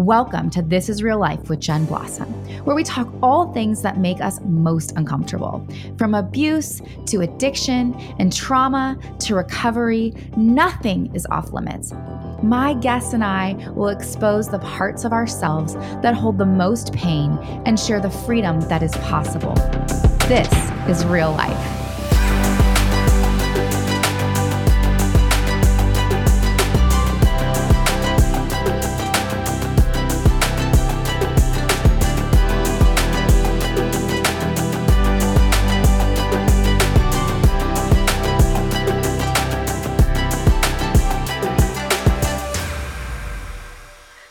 Welcome to This is Real Life with Jen Blossom, where we talk all things that make us most uncomfortable. From abuse to addiction and trauma to recovery, nothing is off limits. My guests and I will expose the parts of ourselves that hold the most pain and share the freedom that is possible. This is real life.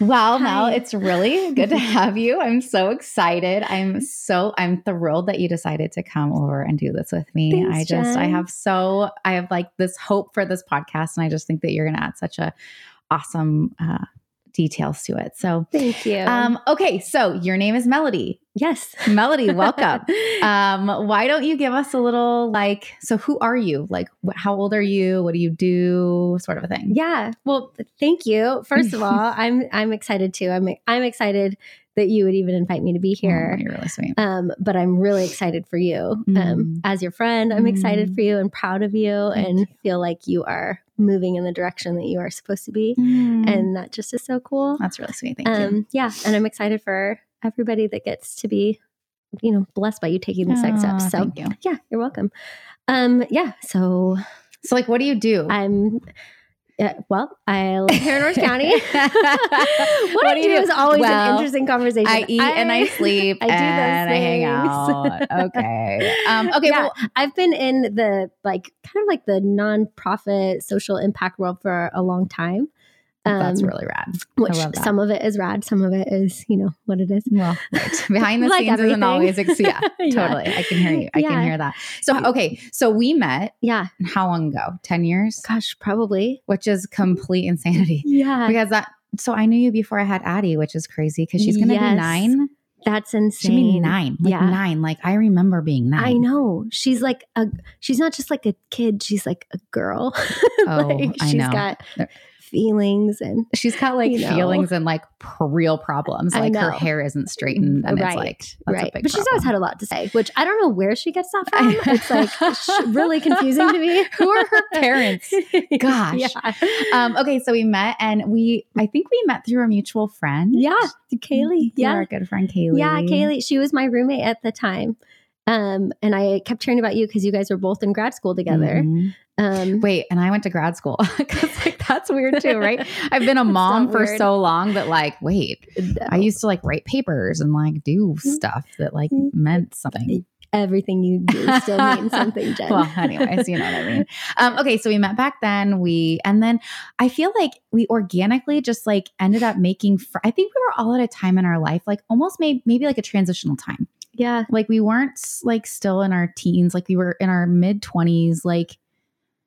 Well, Mel, it's really good to have you. I'm so excited. I'm so I'm thrilled that you decided to come over and do this with me. Thanks, I just Jen. I have so I have like this hope for this podcast, and I just think that you're going to add such a awesome uh, details to it. So, Thank you. um, okay, so your name is Melody. yes. Melody, welcome. um, why don't you give us a little like? So, who are you? Like, wh- how old are you? What do you do? Sort of a thing. yeah. Well, thank you. First of all, I'm I'm excited too. I'm I'm excited that you would even invite me to be Oh, here. you're really sweet. Um, but I'm really excited for you. Um, Mm. as your friend, I'm excited Mm. for you and proud of you Thank and feel like you are moving in the direction that you are supposed to be. Mm. And that just is so cool. That's really sweet. Thank you. Um, yeah. And I'm excited for everybody that gets to be, you know, blessed by you taking this next step. Aw, So thank you. yeah, you're welcome. Um, yeah. So So, like, what do you do? I'm, uh, well, I live here in Orange County. what, What I do do, you do? is always Well, an interesting conversation. I eat and I sleep I do and I hang out. Okay. Um, okay. Yeah, Well, I've been in the like kind of like the nonprofit social impact world for a long time. That's Um, really rad. which some of it is rad, some of it is you know what it is. Well, right. behind the Like scenes isn't everything. always. Ex- yeah, Yeah. totally. I can hear you. I can hear that. So, okay. So we met Yeah, how long ago? Ten years, gosh, probably. which is complete insanity. Yeah, Because that. So I knew you before I had Addie, which is crazy because she's going to Yes. be nine. that's insane. Insane. be nine. Like Yeah. nine. Like I remember being nine. I know. She's like a she's not just like a kid, she's like a girl. Oh, like I she's know. got feelings and She's got like You know. feelings and like real problems. Like her hair isn't straightened, and right, it's like right. But she's always had a lot to say, which I don't know where she gets that from. it's like really confusing to me. Who are her parents? Gosh. Yeah. Um, okay, so we met, and we I think we met through a mutual friend. yeah. Kaylee. Yeah. our good friend Kaylee. Yeah, Kaylee. She was my roommate at the time. Um, and I kept hearing about you because you guys were both in grad school together. Mhm. Um, Wait, and I went to grad school because like that's weird too, right? I've been a mom for weird. so long that like, wait, I used to like write papers and like do Mm-hmm. stuff that like meant something. Everything you do still means something, Jen. well, anyways, you know what I mean. Um, okay, so we met back then. We and then I feel like we organically just like ended up making. Fr- I think we were all at a time in our life, like almost maybe maybe like a transitional time. yeah. Like we weren't like still in our teens, like we were in our mid twenties. Like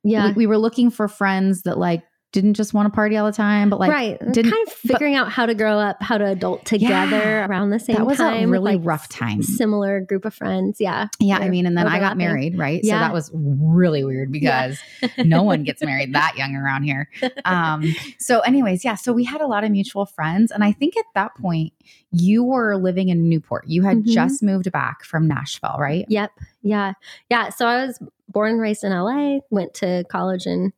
Yeah. we, we were looking for friends that like didn't just want to party all the time, but like right. didn't- kind of figuring out how to grow up, how to adult together Yeah. around the same time. that was time. a really like, rough time. Similar group of friends. Yeah. Yeah, I mean, and then I got married, right? So that was really weird Yeah. because no one gets married that young around here. Um, so, anyways, yeah, so we had a lot of mutual friends. And I think at that point, you were living in Newport. You had Mhm. just moved back from Nashville, right? Yep. Yeah. Yeah. So I was born and raised in LA, went to college in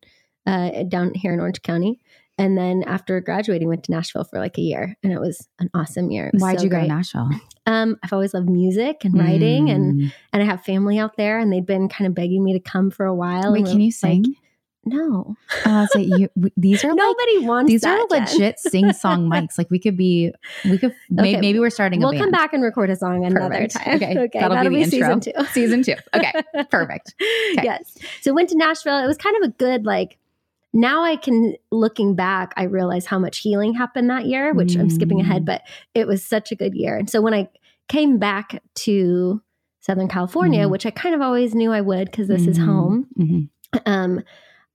uh, down here in Orange County. And then after graduating, went to Nashville for like a year, and it was an awesome year. Why'd so you go to. Nashville? Um, I've always loved music and writing, and Mm. and I have family out there, and they'd been kind of begging me to come for a while. wait, can you like, sing? no, Uh, so you, these are like nobody wants these that, are legit sing song mics. Like we could be, we could maybe, Okay, maybe we're starting. We'll come back and record a song another Perfect. time. Okay, okay, that'll be the season intro. two. Season two. Okay, perfect. Okay. Yes. So went to Nashville. It was kind of a good like. Now I can looking back, I realize how much healing happened that year, which I'm skipping Mm. ahead, but it was such a good year. And so when I came back to Southern California, Mhm. which I kind of always knew I would because this is Mhm. home, Mhm. um,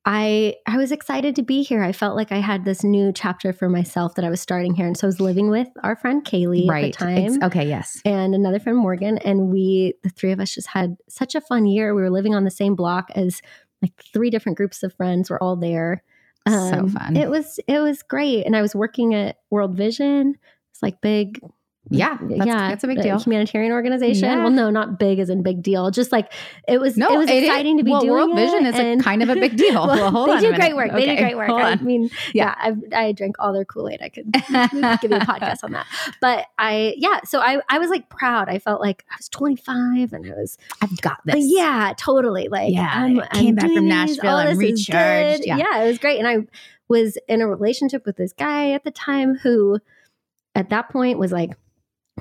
I I was excited to be here. I felt like I had this new chapter for myself that I was starting here, and so I was living with our friend Kaylee Right. at the time Ex- okay. Yes. and another friend Morgan, and we the three of us just had such a fun year. We were living on the same block as like three different groups of friends. We're all there. so um, fun. It was it was great, and I was working at World Vision. It's like big. Yeah, that's, that's a big deal. Humanitarian organization. Yeah. Well, no, not big as in big deal. Just like it was. No, it was it is- exciting to be well, doing World Vision is a kind of a big deal. Well, hold they do great work. They do great work. I mean, Yeah. yeah, I, I drank all their Kool Aid. I could give you a podcast on that. But I, yeah, so I, I was like proud. I felt like I was 25 and I was, I've got this. yeah, totally. Like, Yeah, I'm, I came I'm back from. Nashville, I'm is recharged. Yeah. yeah, it was great. And I was in a relationship with this guy at the time who, at that point, was like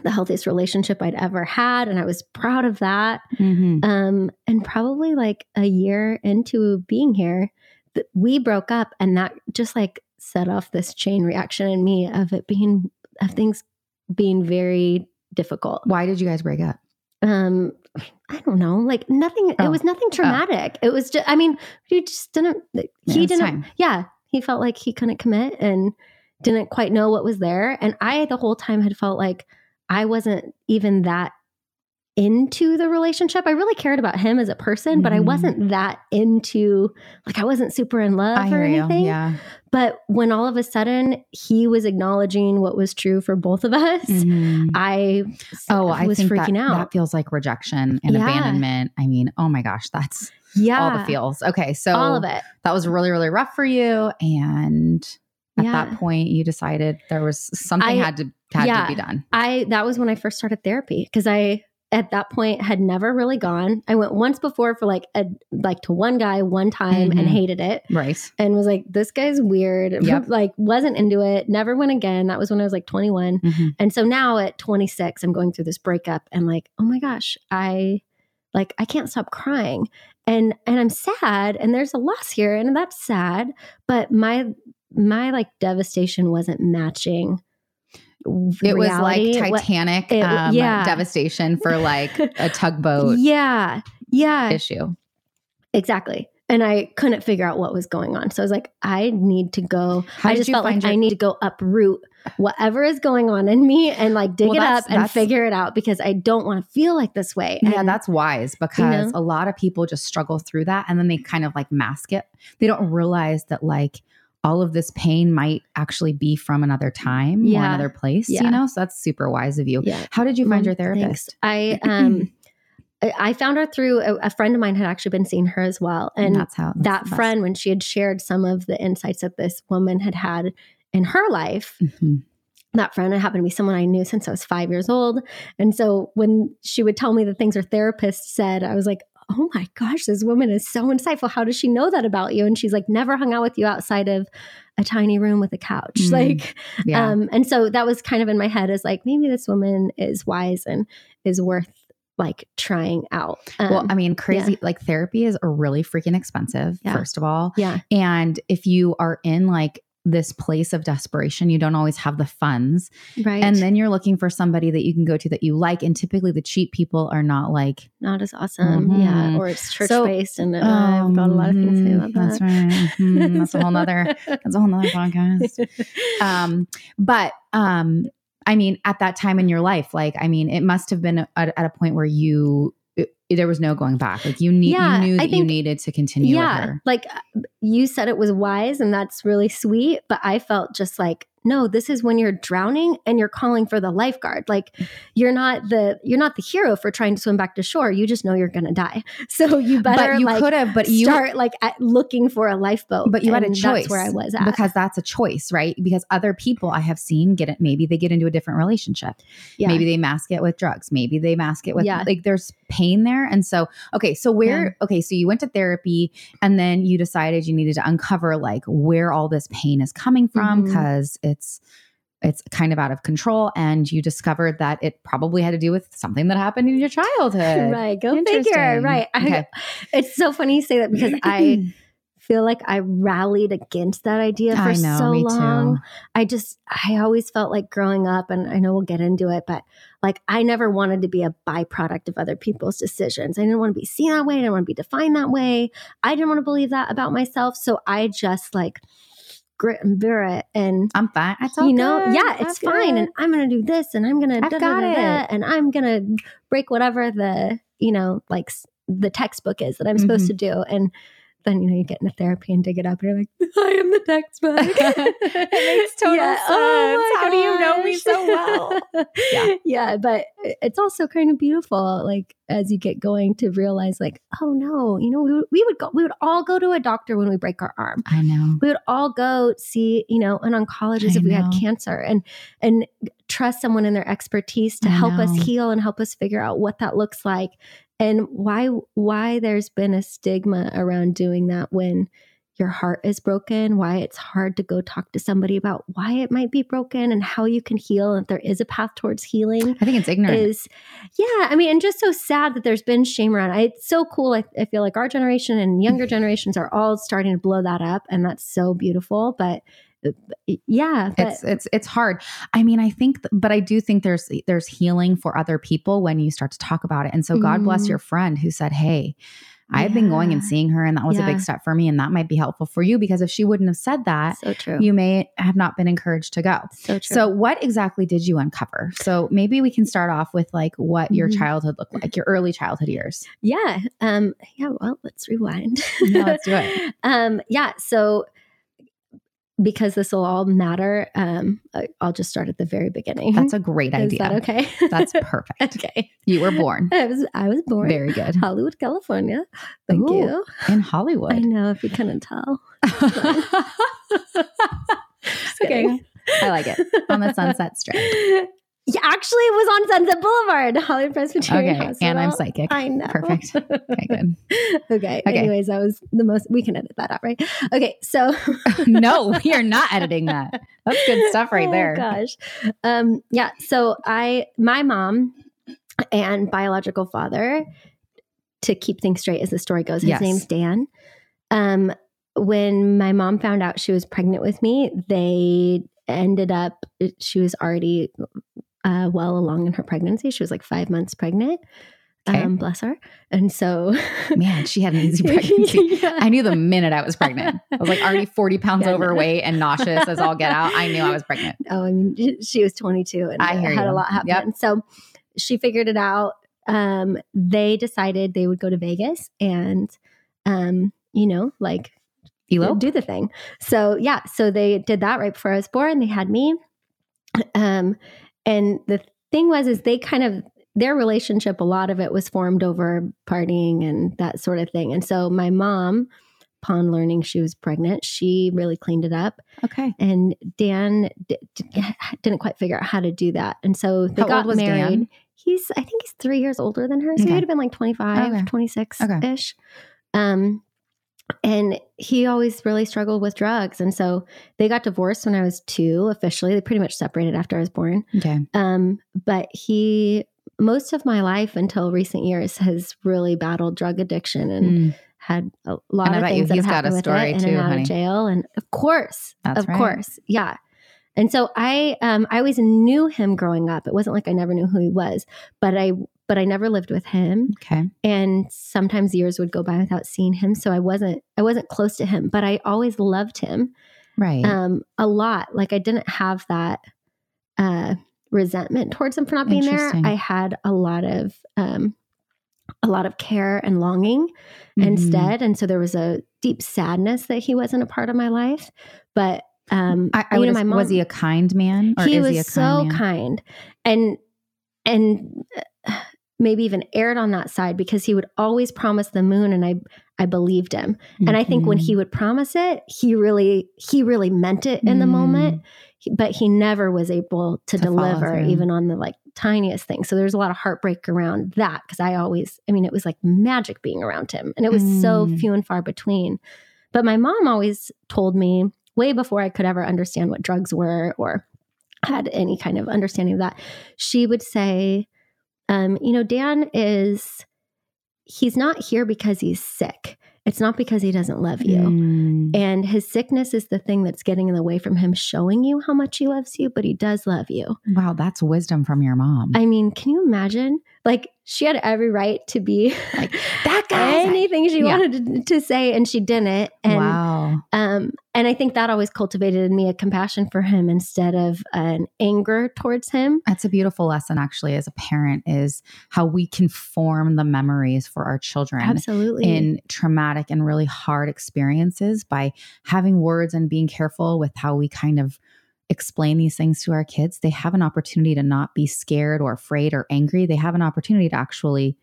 the healthiest relationship I'd ever had. And I was proud of that. Mhm. Um, and probably like a year into being here, th- we broke up, and that just like set off this chain reaction in me of it being of things being very difficult. Why did you guys break up? Um, I don't know, like nothing. Oh. It was nothing traumatic. It was just. I mean, he just didn't. Yeah, He didn't. time. Yeah, he felt like he couldn't commit and didn't quite know what was there. And I, the whole time, had felt like I wasn't even that into the relationship. I really cared about him as a person, but I wasn't that into like I wasn't super in love I or hear you. anything. Yeah. But when all of a sudden he was acknowledging what was true for both of us, Mhm. I Oh, I was freaking that, out. that feels like rejection and Yeah. abandonment. I mean, oh my gosh, that's yeah, all the feels. Okay, so all of it. that was really, really rough for you, and at Yeah. that point, you decided there was something I- had to had yeah. to be done. I that was when I first started therapy because I at that point had never really gone. I went once before for like a like to one guy one time Mhm. and hated it Right. and was like this guy's weird. Yep. like wasn't into it. Never went again. That was when I was like 21. Mhm. And so now at 26 I'm going through this breakup and like oh my gosh, I like I can't stop crying. And and I'm sad and there's a loss here and that's sad, but my my like devastation wasn't matching It was like Titanic it- um, yeah. devastation for like a tugboat yeah yeah issue. exactly and i couldn't figure out what was going on so i was like i need to go How i just felt like your- i need to go uproot whatever is going on in me and like dig Well, it up and figure it out because i don't want to feel like this way Yeah, And- that's wise because a lot of people just struggle through that and then they kind of like mask it. They don't realize that like all of this pain might actually be from another time or Yeah. another place, Yeah. you know? So that's super wise of you. yeah How did you find Mm, your thanks. therapist? i um I- found her through a, a friend of mine had actually been seeing her as well and that's how that's that friend when she had shared some of the insights that this woman had had in her life Mhm. that friend it happened to be someone I knew since I was five years old. And so when she would tell me the things her therapist said, I was like, oh my gosh, this woman is so insightful. How does she know that about you? And she's like, never hung out with you outside of a tiny room with a couch. Mm, Like, Yeah. um, and so that was kind of in my head as like, maybe this woman is wise and is worth like trying out. Um, well, I mean, crazy like therapy is really freaking expensive, Yeah. first of all. yeah, And if you are in like this place of desperation, you don't always have the funds. right. And then you're looking for somebody that you can go to that you like. And typically the cheap people are not like, not as awesome. Mhm. Yeah. Or it's church So, based. And uh, I've got a lot of things to say about um, that. That's right. Mhm. That's a whole nother, that's a whole nother podcast. Um, but um, I mean, at that time in your life, like, I mean, it must have been at, at a point where you, it- there was no going back. Like you need, Yeah, you knew that you needed to continue yeah like uh, you said it was wise and that's really sweet but i felt just like no this is when you're drowning and you're calling for the lifeguard like you're not the you're not the hero for trying to swim back to shore you just know you're gonna die so you better But you like could have, but you, start like looking for a lifeboat but you had a choice. that's where i was at because that's a choice, right? Because other people I have seen get it. Maybe they get into a different relationship. yeah. Maybe they mask it with drugs. Maybe they mask it with Yeah. like there's pain there. And so, okay, so where, okay, so you went to therapy and then you decided you needed to uncover like where all this pain is coming from mm-hmm. because it's, it's kind of out of control. And you discovered that it probably had to do with something that happened in your childhood. right go figure right I- it's so funny you say that because i feel like I rallied against that idea for know, so long. too. I just, I always felt like growing up, and I know we'll get into it, but like I never wanted to be a byproduct of other people's decisions. I didn't want to be seen that way. I didn't want to be defined that way. I didn't want to believe that about myself. So I just like grit and bear it. And, I'm fine. It's all you know, good. yeah, it's I'm fine. good. And I'm to do this and I'm I've got it. and I'm to break whatever the, you know, like the textbook is that I'm supposed Mm-hmm. to do. And, then you know you get into therapy and dig it up and you're like, I am the textbook. it makes total oh Yeah. sense. Oh How do you know me gosh. so Yeah. yeah. But it's also kind of beautiful, like as you get going to realize, like, oh no, you know, we would, we would go, we would all go to a doctor when we break our arm. I know. We would all go see, you know, an oncologist I if we had cancer and and trust someone in their expertise to I help us heal and help us figure out what that looks like and why why there's been a stigma around doing that when your heart is broken, why it's hard to go talk to somebody about why it might be broken and how you can heal and if there is a path towards healing I think it's ignorant. is yeah i mean and just so sad that there's been shame around it. it's so cool I, I feel like our generation and younger generations are all starting to blow that up and that's so beautiful but yeah but it's it's it's hard. I mean, I think, but I do think there's there's healing for other people when you start to talk about it. And so, God bless Mm. your friend who said, "Hey, I've been going and seeing her, and that was a big step for me, and that might be helpful for you because if she wouldn't have said that, so true you may have not been encouraged to go." so true So, what exactly did you uncover? So, maybe we can start off with like what your Mhm. childhood looked like, your early childhood years. yeah um yeah well let's rewind Yeah, let's do it. um yeah so because this will all matter um i'll just start at the very beginning That's a great idea. is idea. that okay That's perfect. okay You were born i was i was born very good hollywood california thank Ooh, you in Hollywood. i know if you couldn't tell okay. I like it on the Sunset Strip. Yeah, actually, it was on Sunset Boulevard, Hollywood Presbyterian Okay, Hospital. and I'm psychic. I know. Perfect. Okay, good. okay. Okay. Anyways, that was the most. We can edit that out, right? Okay. So. no, we are not editing that. That's good stuff right Oh, there. Gosh. Um. Yeah. So I, my mom, and biological father, to keep things straight as the story goes, his Yes. name's Dan. Um. When my mom found out she was pregnant with me, they ended up. She was already uh, well along in her pregnancy. She was like five months pregnant. Okay. Um, bless her. And so, Man, she had an easy pregnancy. Yeah. I knew the minute I was pregnant. I was like already 40 pounds Yeah, overweight and nauseous as all get out. I knew I was pregnant. Oh, I mean, she was 22 and I had you. a lot happen. Yep. So she figured it out. Um, they decided they would go to Vegas and, um, you know, like Elope? do the thing. So yeah, so they did that right before I was born. They had me. Um, and the thing was, is they kind of their relationship. A lot of it was formed over partying and that sort of thing. And so my mom, upon learning she was pregnant, she really cleaned it up. Okay. And Dan d- d- didn't quite figure out how to do that. And so they How got was married. Dan? He's, I think he's three years older than her. So Okay. he would have been like 25, Okay. 26 Okay. ish. Um, and he always really struggled with drugs. And so they got divorced when I was two officially. They pretty much separated after I was born. Okay. Um, but he, most of my life until recent years, has really battled drug addiction and Mm, had a lot And I of bet you things that he's have got a happened with it, in too, and out honey. of jail. And of course, That's of right. course, yeah. And so I, um, I always knew him growing up. It wasn't like I never knew who he was, but I, but I never lived with him. Okay. And sometimes years would go by without seeing him, so I wasn't, I wasn't close to him. But I always loved him Right. um, a lot. Like I didn't have that uh, resentment towards him for not being there. I had a lot of um, a lot of care and longing Mhm. instead, and so there was a deep sadness that he wasn't a part of my life. But um, I, I you know, my mom was he a kind man? He was he so kind man? kind and and maybe even erred on that side because he would always promise the moon and i i believed him. And i think when he would promise it he really he really meant it in the Mm. moment but he never was able to, To deliver even on the like tiniest thing. So there's a lot of heartbreak around that because i always i mean it was like magic being around him and it was so Mm. few and far between. But my mom always told me way before i could ever understand what drugs were or had any kind of understanding of that she would say um, you know dan is he's not here because he's sick it's not because he doesn't love you Mm. and his sickness is the thing that's getting in the way from him showing you how much he loves you, but he does love you. Wow, that's wisdom from your mom. I mean, can you imagine? Like, she had every right to be Like, that guy anything she Yeah. wanted to, to say, and she didn't. And wow. um, and I think that always cultivated in me a compassion for him instead of an anger towards him. That's a beautiful lesson, actually, as a parent, is how we can form the memories for our children Absolutely. in traumatic and really hard experiences by having words and being careful with how we kind of explain these things to our kids, they have an opportunity to not be scared or afraid or angry. They have an opportunity to actually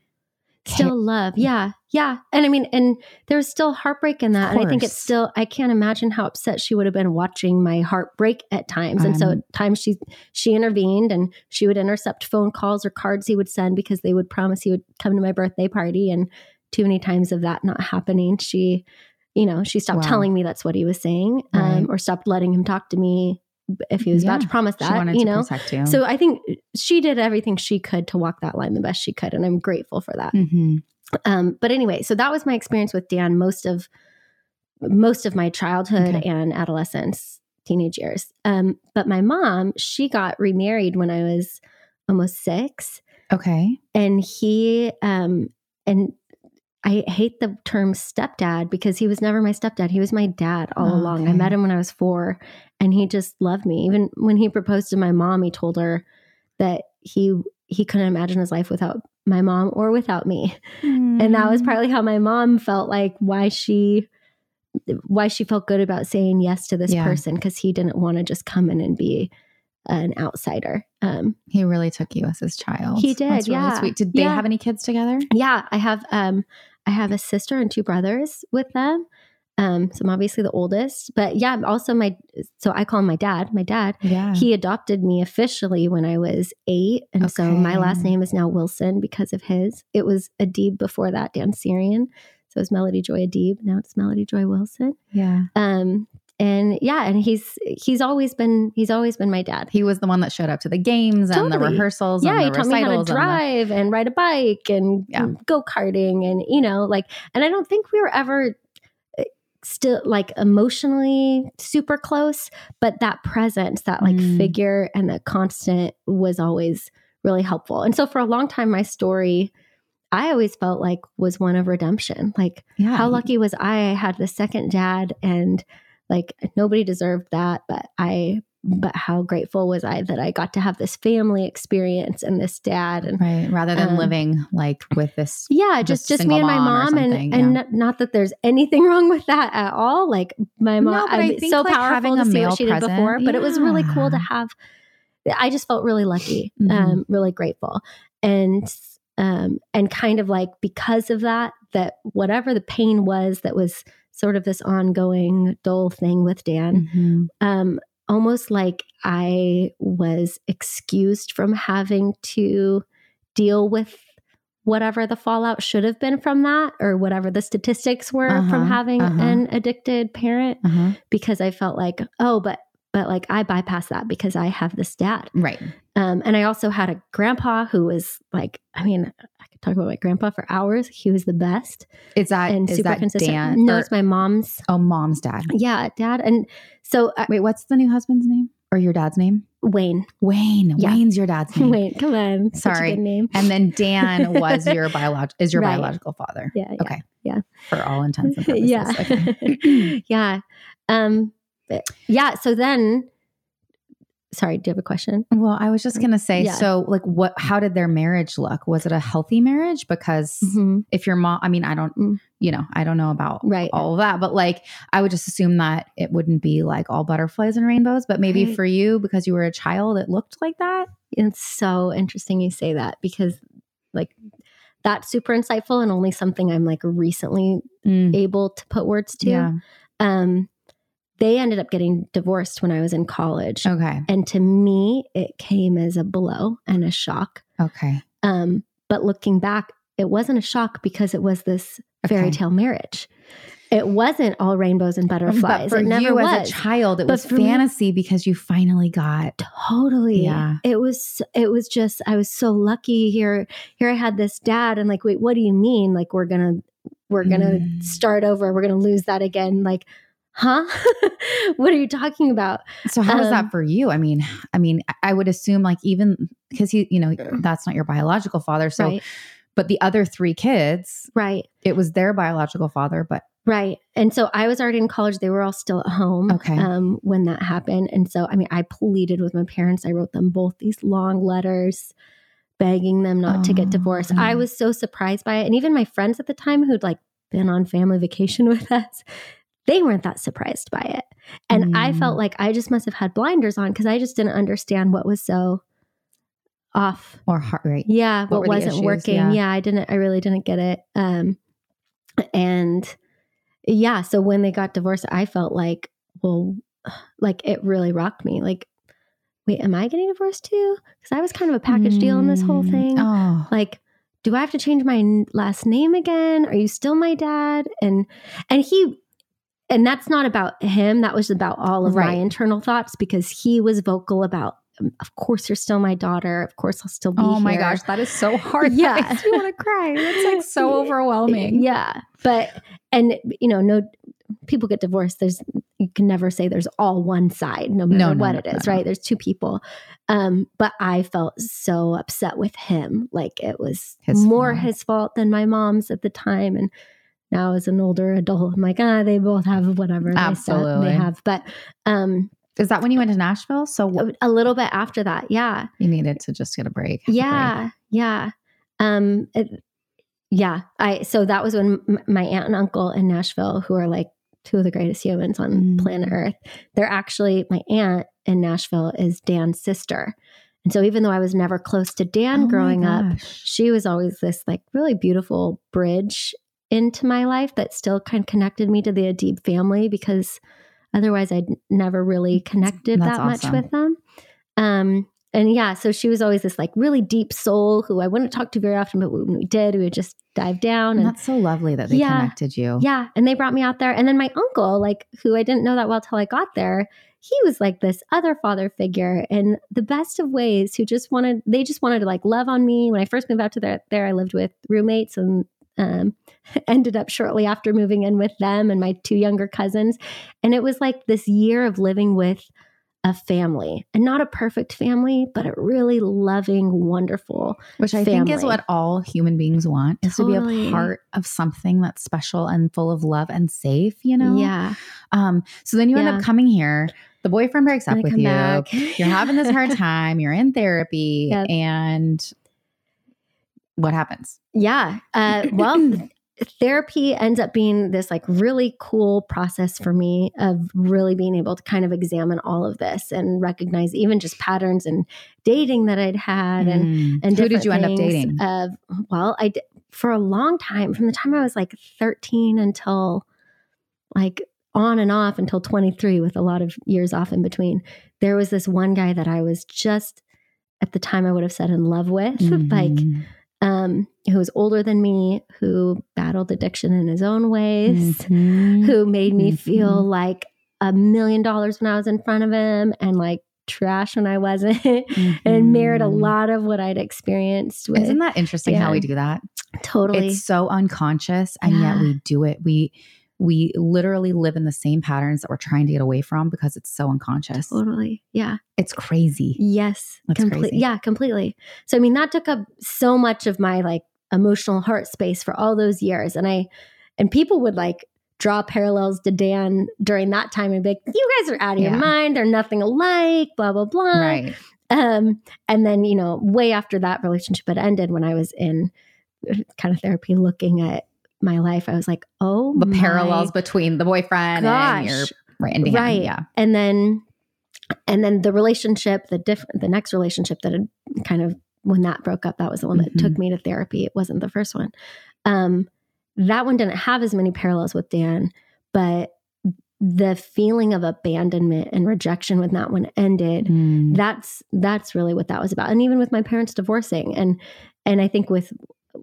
still love. Yeah. Yeah. And I mean, and there's still heartbreak in that. And I think it's still, I can't imagine how upset she would have been watching my heart break at times. And so Um, at times she, she intervened and she would intercept phone calls or cards he would send because they would promise he would come to my birthday party. And too many times of that not happening, she, you know, she stopped Wow. telling me that's what he was saying um, Right. or stopped letting him talk to me if he was about to Yeah. promise She that, wanted you to know? protect you. So I think she did everything she could to walk that line the best she could. And I'm grateful for that. Mhm. Um, but anyway, so that was my experience with Dan most of most of my childhood Okay. and adolescence, teenage years. Um, but my mom, she got remarried when I was almost six, okay. and he um, and I hate the term stepdad because he was never my stepdad. He was my dad all along. I met him when I was four, and he just loved me. Even when he proposed to my mom, he told her that he he couldn't imagine his life without my mom or without me and that was Mm. partly how my mom felt like why she why she felt good about saying yes to this Yeah. person because he didn't want to just come in and be an outsider um He really took you as his child. He did, That's really yeah. sweet. Did they Yeah. have any kids together? yeah i have um i have a sister and two brothers with them um so i'm obviously the oldest but yeah also my so i call him my dad my dad Yeah. he adopted me officially when I was eight. And so my last name is now Wilson because of his. It was Adib before that, Dan Syrian. So it was Melody Joy Adib. Now it's Melody Joy Wilson. yeah. Um, and yeah, and he's he's always been he's always been my dad. He was the one that showed up to the games and the rehearsals Yeah, and he taught me how to recitals and the- drive and, ride a bike and Yeah. go karting and you know like and I don't think we were ever uh, still like emotionally super close, but that presence, that like Mm. figure and the constant was always really helpful. And so for a long time, my story. I always felt like was one of redemption. Like yeah. how lucky was I? I had the second dad and like nobody deserved that, but I but how grateful was I that I got to have this family experience and this dad and Right. Rather than Um, living like with this. yeah, Just just me and my mom and something, and not, not that there's anything wrong with that at all. Like my mom, No, but I I'm think, so like, powerful having to a see male what she did present, before, but it was really cool to have. I just felt really lucky, Mhm. um, really grateful, and um, and kind of like because of that, that whatever the pain was, that was sort of this ongoing dull thing with Dan, Mhm. um, almost like I was excused from having to deal with whatever the fallout should have been from that or whatever the statistics were from Uh-huh, having uh-huh. an addicted parent Uh-huh. because I felt like, oh, but but like I bypassed that because I have this dad. Right. Um, and I also had a grandpa who was like, I mean, I could talk about my grandpa for hours. He was the best Is that and is super that consistent. Dan? no, or- it's my mom's. oh, mom's dad. Yeah, dad. And so uh, Wait, what's the new husband's name or your dad's name? Wayne, Wayne. Yeah. Wayne's your dad's name. Wayne, come on. Sorry. good name. And then Dan was your biolog is your Right. biological father. Yeah. yeah. Okay. Yeah. For all intents and purposes. yeah. Okay. yeah. Um, yeah. So then, sorry, do you have a question? Well, I was just gonna say, Yeah. so like what how did their marriage look? Was it a healthy marriage? Because Mhm. if your mom I mean, I don't Mm. you know, I don't know about Right. all of that, but like I would just assume that it wouldn't be like all butterflies and rainbows, but maybe Right. for you, because you were a child, it looked like that. It's so interesting you say that because, like, that's super insightful and only something I'm like recently able to put words to. Yeah. Um, they ended up getting divorced when I was in college. Okay. And to me, it came as a blow and a shock. Okay. Um, but looking back, it wasn't a shock because it was this fairy Okay. tale marriage. It wasn't all rainbows and But butterflies. for it never you was. as a child, it But was for me- fantasy because you finally got totally. Yeah. It was it was just I was so lucky here. Here I had this dad and like, wait, what do you mean? Like we're gonna we're gonna Mm. start over, we're gonna lose that again. Like, huh? what are you talking about? So how was Um, that for you? I mean, I mean, I- I would assume like even because he, you know, that's not your biological father. So, right, but the other three kids, right, it was their biological father. But right. And so I was already in college. They were all still at home Okay. um, when that happened. And so, I mean, I pleaded with my parents. I wrote them both these long letters begging them not to Oh, get divorced. I was so surprised by it. And even my friends at the time who'd like been on family vacation with us, they weren't that surprised by it. And I Mm. felt like I just must have had blinders on because I just didn't understand what was so off. Or heart rate. Yeah, What what, wasn't working. Yeah. Yeah. I didn't I really didn't get it. Um and yeah, so when they got divorced, I felt like, well, like it really rocked me. Like, wait, am I getting divorced too? Because I was kind of a package deal in this whole Mm. thing Oh. like do i have to change my last name again are you still my dad and and he and that's not about him that was about all of my internal thoughts because he was vocal about um, of course you're still my daughter of course i'll still be Oh my here." gosh, that is so hard. Yeah. That makes me want to cry. It's like so overwhelming. yeah but and you know no people get divorced there's you can never say there's all one side no matter No, no, what no, it is right there's two people um but i felt so upset with him like it was His more fault. his fault than my mom's at the time and now as an older adult i'm like ah they both have whatever they Absolutely. they have but um Is that when you went to Nashville? So what, a little bit after that yeah you needed to just get a break. have a break. yeah yeah um it- yeah i so that was when m- my aunt and uncle in nashville who are like two of the greatest humans on Mm. planet earth they're actually my aunt in nashville is dan's sister and so even though i was never close to dan Oh growing up she was always this like really beautiful bridge into my life that still kind of connected me to the Adib family because otherwise I'd never really connected That's that much with them. Um, and yeah, so she was always this like really deep soul who I wouldn't talk to very often, but when we did, we would just dive down And and that's so lovely that they Yeah. connected you. yeah, and they brought me out there. And then my uncle, like who I didn't know that well till I got there, he was like this other father figure in the best of ways who just wanted they just wanted to like love on me. When I first moved out to there, there I lived with roommates and um, ended up shortly after moving in with them and my two younger cousins. And it was like this year of living with a family and not a perfect family, but a really loving, wonderful. Which I think is what all human beings want is to be a part of something that's special and full of love and safe, you know? Yeah. Um, so then you end up coming here. The boyfriend breaks up with you. back. You're having this hard time. You're in therapy. Yep. And what happens? Yeah. Uh, well, therapy ends up being this like really cool process for me of really being able to kind of examine all of this and recognize even just patterns and dating that I'd had and Mm. and who did you end up dating? Of well, I did for a long time from the time I was like 13 until like on and off until 23 with a lot of years off in between. There was this one guy that I was just at the time I would have said in love with, like Mhm. Um, who was older than me, who battled addiction in his own ways, Mhm. who made me feel Mhm. like a million dollars when I was in front of him and like trash when I wasn't, and mirrored a lot of what I'd experienced with. Isn't that interesting how we do that? totally. It's so unconscious and yet we do it. We we literally live in the same patterns that we're trying to get away from because it's so unconscious. totally. Yeah. It's crazy. Yes. That's complete- crazy. Yeah, completely. So I mean that took up so much of my like emotional heart space for all those years. And I and people would like draw parallels to Dan during that time and be like, you guys are out of Yeah. your mind. They're nothing alike, blah, blah, blah. Right. Um, and then, you know, way after that relationship had ended when I was in uh, kind of therapy looking at my life, I was like, oh The parallels between the boyfriend and your gosh. right. Right. Yeah. and then and then the relationship the different the next relationship that had kind of when that broke up that was the one that Mhm. took me to therapy it wasn't the first one um that one didn't have as many parallels with dan but the feeling of abandonment and rejection when that one ended Mm. that's that's really what that was about and even with my parents divorcing and and i think with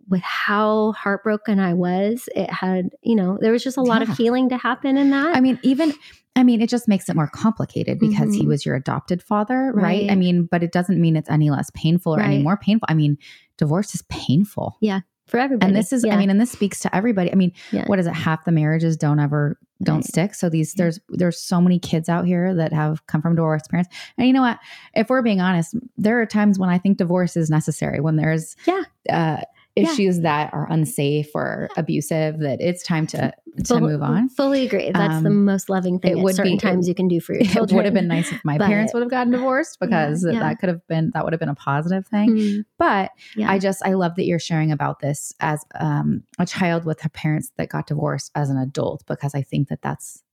with how heartbroken i was it had you know there was just a lot Yeah. of healing to happen in that I mean, even I mean, it just makes it more complicated because he Mhm. was your adopted father, right? I mean, but it doesn't mean it's any less painful or any more painful. I mean, divorce is painful. Yeah. For everybody And this is, I mean, and this speaks to everybody. I mean, Yeah. what is it? Half the marriages don't ever don't Right. stick. So these Yeah. there's there's so many kids out here that have come from divorce parents. And you know what? If we're being honest, there are times when I think divorce is necessary when there's Yeah. uh, Yeah. issues that are unsafe or abusive that it's time to to Full- move on. Fully agree. That's the Um, most loving thing it would certain be- times you can do for your children. It would have been nice if my But- parents would have gotten divorced because yeah. that could have been that would have been a positive thing. Mm, But yeah. I just I love that you're sharing about this as um, a child with her parents that got divorced as an adult because I think that that's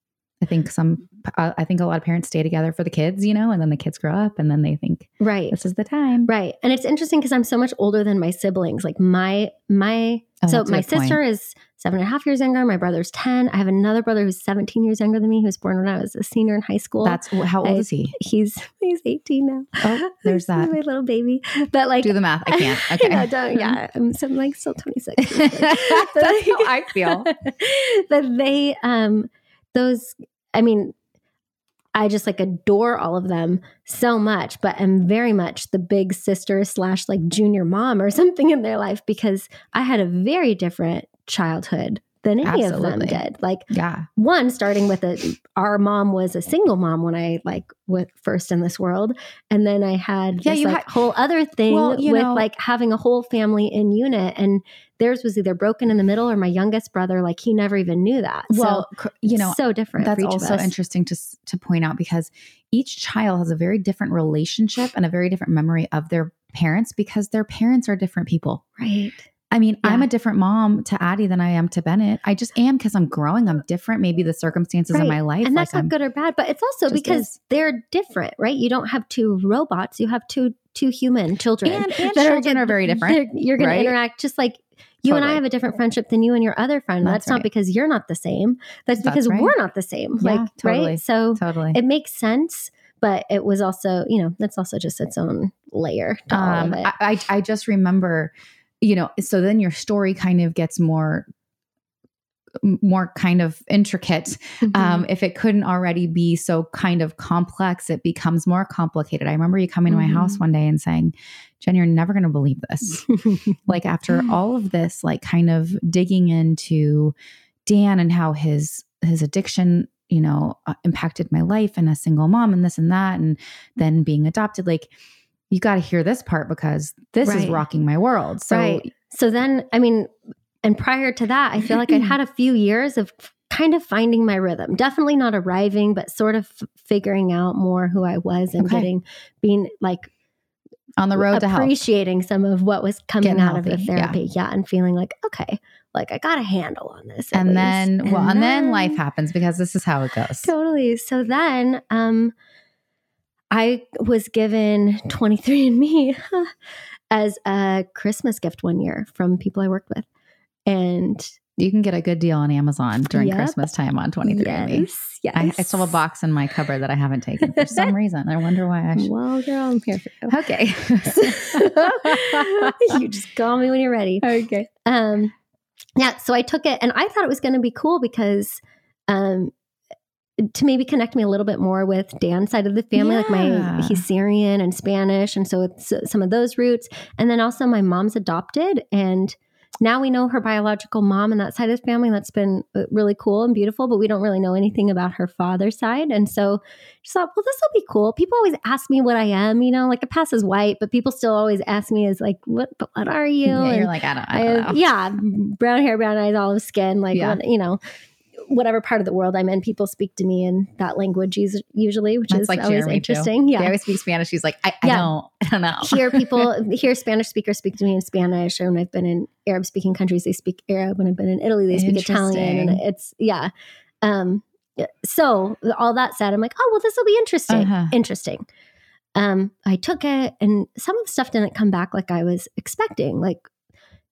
I think some, uh, I think a lot of parents stay together for the kids, you know, and then the kids grow up and then they think Right. this is the time. Right. And it's interesting because I'm so much older than my siblings. Like my my Oh, so my good point. sister is seven and a half years younger. My brother's 10. I have another brother who's 17 years younger than me, who was born when I was a senior in high school. That's how old I- is he? he's he's 18 now. Oh, there's that. My little baby. But like Do the math. I can't. Okay. no, don't, yeah. I'm, so I'm like still 26. That's how I feel. but they um those I mean I just like adore all of them so much, but am very much the big sister slash like junior mom or something in their life because I had a very different childhood than any of them did. Like Yeah. one starting with a our mom was a single mom when I like was first in this world, and then I had Yeah, this you like had- whole other thing Well, with know- like having a whole family in unit, and theirs was either broken in the middle or my youngest brother like he never even knew that. Well, so you know, so different. that's also interesting to to point out because each child has a very different relationship and a very different memory of their parents because their parents are different people. right? I mean, I'm a different mom to Addie than I am to Bennett. I just am because I'm growing. I'm different. Maybe the circumstances Right. in my life, And that's like not I'm, good or bad, but it's also because is. they're different, right? You don't have two robots; you have two two human children. and, and children are, are very different. You're going right? to interact just like you and I have a different friendship than you and your other friend. That's, That's not right. because you're not the same. That's That's because right. we're not the same. Yeah, like totally. right. So Totally. it makes sense, but it was also you know that's also just its own layer um. I, I I just remember, you know, so then your story kind of gets more more kind of intricate Mhm. um, if it couldn't already be so kind of complex, it becomes more complicated. I remember you coming to my house Mhm. one day and saying, Jen, you're never going to believe this. like, after all of this, like, kind of digging into Dan and how his his addiction, you know, uh, impacted my life and a single mom and this and that, and then being adopted, like, you got to hear this part because this is rocking my world. So, right. So then, I mean, and prior to that, I feel like I'd had a few years of kind of finding my rhythm. Definitely not arriving, but sort of f- figuring out more who I was and Okay. getting, being like on the road to appreciating some of what was coming Getting out of the healthy, yeah. therapy. Yeah. And feeling like, okay, like I got a handle on this. And least. then, well, and then life happens because this is how it goes. Totally. So then um I was given 23andMe as a Christmas gift one year from people I worked with. And You can get a good deal on Amazon during Yep. Christmas time on 23andMe. yes, yes. I, I still have a box in my cupboard that I haven't taken for some reason. I wonder why I should. Well, girl, I'm here for you. Okay. you just call me when you're ready. okay. Um, yeah, so I took it and I thought it was going to be cool because um, to maybe connect me a little bit more with Dan's side of the family. Like my Yeah. he's Syrian and Spanish, and so it's some of those roots. And then also my mom's adopted, and now we know her biological mom and that side of the family. That's been uh, really cool and beautiful, but we don't really know anything about her father's side. And so just thought, well, this will be cool. People always ask me what I am, you know, like the pass is white, but people still always ask me is like, what, but what are you? Yeah, And- you're like, I don't, I I don't have, know. yeah, brown hair, brown eyes, olive skin, like Yeah. what- you know, whatever part of the world I'm in, people speak to me in that language usually, which That's is like always Jeremy, interesting. They Yeah, I always speak Spanish. She's like, I, I Yeah. don't, I don't know. hear people hear Spanish speakers speak to me in Spanish, and when I've been in Arab speaking countries, they speak Arab. When I've been in Italy, they speak Italian, and it's yeah. Um, so all that said, I'm like, oh well, this will be interesting. Uh-huh. Interesting. Um, I took it, and some of the stuff didn't come back like I was expecting. Like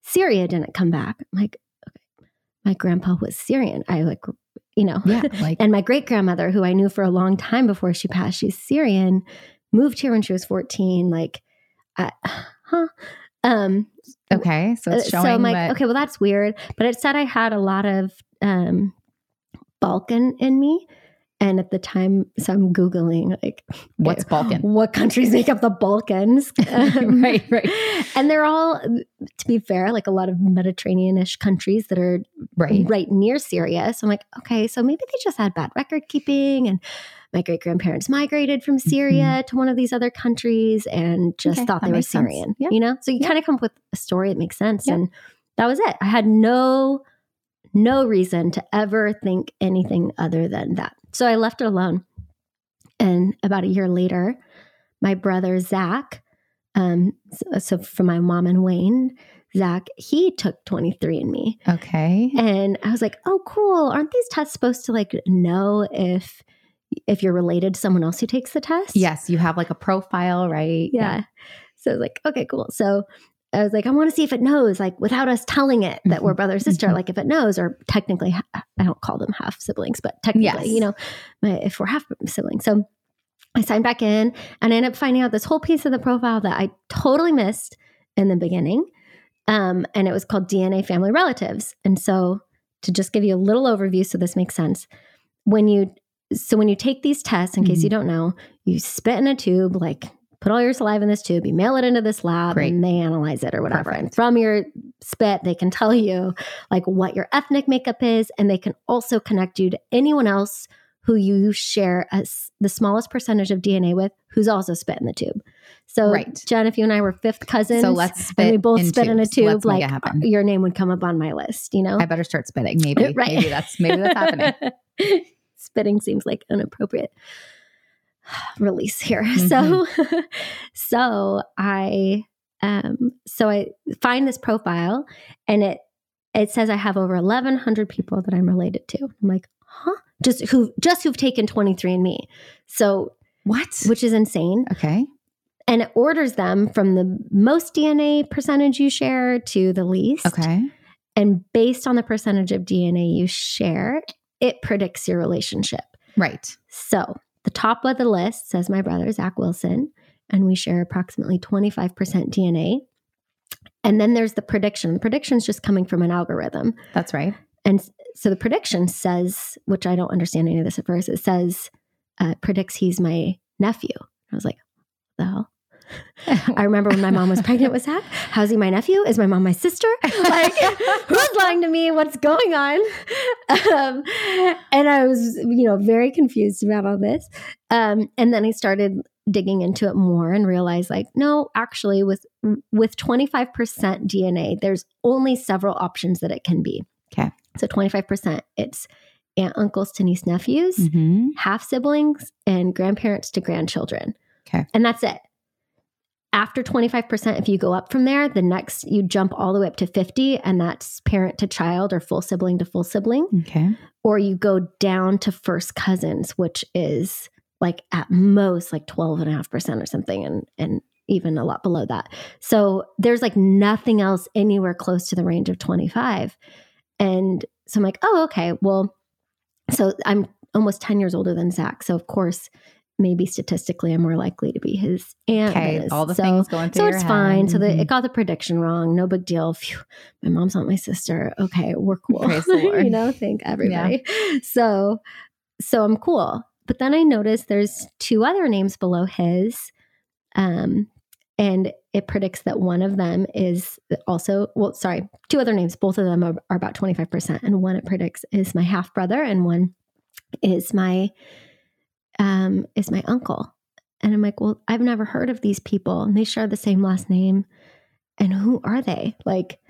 Syria didn't come back. I'm like, my grandpa was Syrian. I like, you know, Yeah. Like, and my great grandmother, who I knew for a long time before she passed, she's Syrian, moved here when she was 14. Like, I, huh? Um, okay. So it's uh, showing so I'm like, that. okay, well, that's weird. But it said I had a lot of um, Balkan in me. And at the time, so I'm Googling, like, What's Balkan? What countries make up the Balkans? Um, right, right, And they're all, to be fair, like a lot of Mediterranean-ish countries that are right. right near Syria. So I'm like, okay, so maybe they just had bad record keeping and my great grandparents migrated from Syria to one of these other countries and just Mm-hmm. Okay, thought they were. Syrian. Yeah. You know? So you Yeah. kind of come up with a story that makes sense. Yeah. And that was it. I had no no reason to ever think anything other than that. So I left it alone. And about a year later, my brother Zach, um, so, so for my mom and Wayne, Zach, he took 23andMe. Okay. And I was like, oh, cool. Aren't these tests supposed to like know if if you're related to someone else who takes the test? Yes, you have like a profile, right? Yeah. So I was like, okay, cool. So I was like, I want to see if it knows, like without us telling it that we're brother sister, Mhm. like if it knows, or technically, I don't call them half siblings, but technically, Yes. you know, my- if we're half siblings. So I signed back in and I ended up finding out this whole piece of the profile that I totally missed in the beginning. Um, and it was called DNA Family Relatives. And so to just give you a little overview so this makes sense, when you so when you take these tests, in case you Mhm. don't know, you spit in a tube, like put all your saliva in this tube, you mail it into this lab Great. and they analyze it or whatever. And from your spit, they can tell you like what your ethnic makeup is, and they can also connect you to anyone else who you share as the smallest percentage of DNA with, who's also spit in the tube. So, Right. Jen, if you and I were fifth cousins, So let's spit. and we both spit in a tube, like your name would come up on my list. You know, I better start spitting. Maybe. Right. Maybe that's maybe that's happening. Spitting seems like an appropriate release here. Mm-hmm. So so I um so I find this profile and it it says I have over 1100 people that I'm related to. I'm like, "Huh? Just who just who've taken 23andme." So, What? which is insane. Okay. And it orders them from the most DNA percentage you share to the least. Okay. And based on the percentage of DNA you share, it predicts your relationship. Right. So the top of the list says my brother, Zach Wilson, and we share approximately 25% DNA. And then there's the prediction. The prediction is just coming from an algorithm. That's right. And so the prediction says, which I don't understand any of this at first, it says, uh, predicts he's my nephew. I was like, the hell? I remember when my mom was pregnant with Zach. How's he my nephew? Is my mom my sister? Like, who's lying to me? What's going on? Um, and I was, you know, very confused about all this. Um, and then I started digging into it more and realized, like, no, actually, with with twenty five percent DNA, there's only several options that it can be. Okay. So twenty five percent, it's aunt, uncles to niece, nephews Mhm. half siblings and grandparents to grandchildren. Okay. And that's it. After 25%, if you go up from there, the next you jump all the way up to 50, and that's parent to child or full sibling to full sibling. Okay. Or you go down to first cousins, which is like at most like 12.5% or something, and and even a lot below that. So there's like nothing else anywhere close to the range of 25. And so I'm like, oh, okay. Well, so I'm almost 10 years older than Zach. So of course, maybe statistically I'm more likely to be his aunt. Okay. All the so, things going through so it's fine. So the, it got the prediction wrong. No big deal. Phew, my mom's not my sister. Okay, we're cool. Praise the Lord. you know, thank everybody. So, so I'm cool. But then I noticed there's two other names below his, um, and it predicts that one of them is also well. Sorry, two other names. Both of them are, are about 25 percent, and one it predicts is my half brother, and one is my um is my uncle. And I'm like, well, I've never heard of these people, and they share the same last name. And who are they? Like,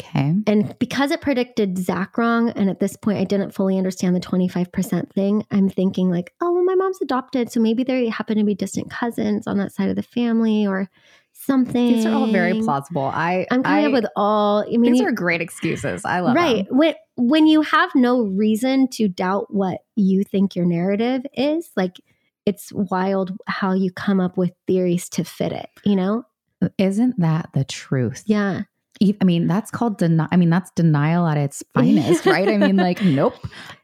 Okay. and because it predicted Zach wrong, and at this point I didn't fully understand the 25% thing, I'm thinking, like, oh, well, my mom's adopted. So maybe they happen to be distant cousins on that side of the family or something. These are all very plausible. I I'm coming I, up with all, I mean, these you- are great excuses. I love right. them. When, when you have no reason to doubt what you think your narrative is, like, it's wild how you come up with theories to fit it, you know? Uh, isn't that the truth? Yeah. I mean, that's called denial. I mean, that's denial at its finest, right? I mean, like, nope,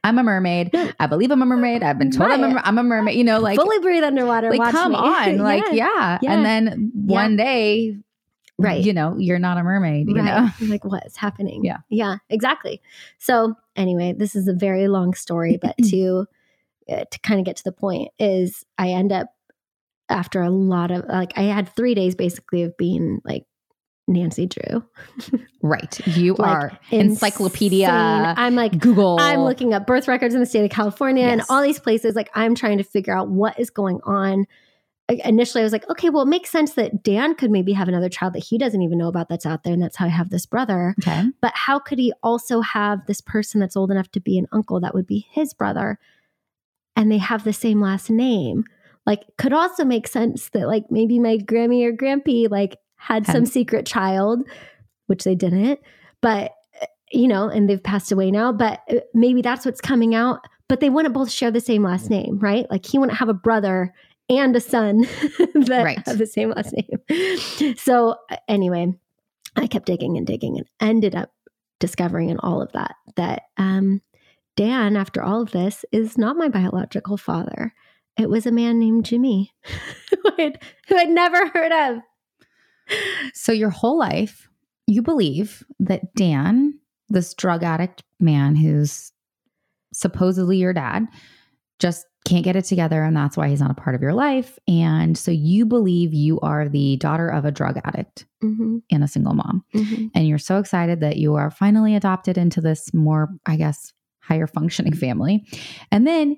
I'm a mermaid. I believe I'm a mermaid. I've been told I'm, a, I'm a mermaid. You know, like, Fully breathe underwater. like come me. on, like, Yeah. yeah. Yeah. And then one day, Right. You know, you're not a mermaid. You right. know, I'm like what is happening? Yeah. Yeah, exactly. So anyway, this is a very long story, but to uh, to kind of get to the point is I end up after a lot of like I had three days basically of being like Nancy Drew. right? You Like, are encyclopedia. insane. I'm like Google. I'm looking up birth records in the state of California and all these places. Like I'm trying to figure out what is going on. I- Initially, I was like, okay, well, it makes sense that Dan could maybe have another child that he doesn't even know about that's out there, and that's how I have this brother. Okay. But how could he also have this person that's old enough to be an uncle that would be his brother, and they have the same last name? Like, could also make sense that like maybe my Grammy or Grampy like had some secret child which they didn't. But uh, you know, and they've passed away now. But uh, maybe that's what's coming out. But they wouldn't both share the same last name, right? Like he wouldn't have a brother and a son that Right. have the same last name. So uh, anyway, I kept digging and digging and ended up discovering in all of that that um, Dan, after all of this, is not my biological father. It was a man named Jimmy who I'd, who I'd never heard of. So your whole life, you believe that Dan, this drug addict man who's supposedly your dad, just can't get it together and that's why he's not a part of your life. And so you believe you are the daughter of a drug addict Mm-hmm, and a single mom. mm-hmm. And you're so excited that you are finally adopted into this more, I guess, higher functioning family. And then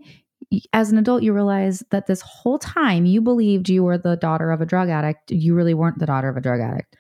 as an adult, you realize that this whole time you believed you were the daughter of a drug addict. You really weren't the daughter of a drug addict.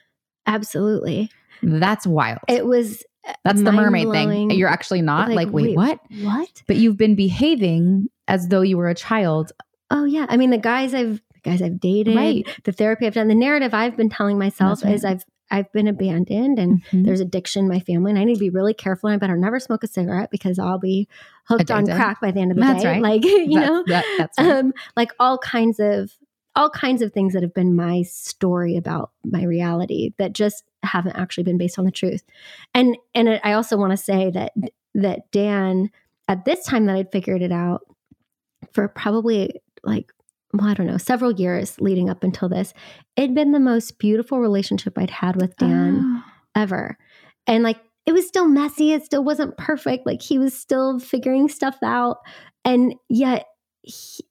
Absolutely. That's wild. It was That's the mermaid thing. You're actually not like, Like, wait, wait, what? what? But you've been behaving as though you were a child. Oh yeah. I mean the guys I've the guys I've dated, Right. the therapy I've done, the narrative I've been telling myself right. is I've I've been abandoned and Mhm. there's addiction in my family and I need to be really careful and I better never smoke a cigarette because I'll be hooked on crack by the end of the That's day. right. Like, you That's- know, that- that's right. um, like all kinds of all kinds of things that have been my story about my reality that just haven't actually been based on the truth. And and I also want to say that that Dan at this time that I'd figured it out for probably like well, I don't know, several years leading up until this, it'd been the most beautiful relationship I'd had with Dan Ah. ever. And like it was still messy, it still wasn't perfect. Like he was still figuring stuff out. And yet he,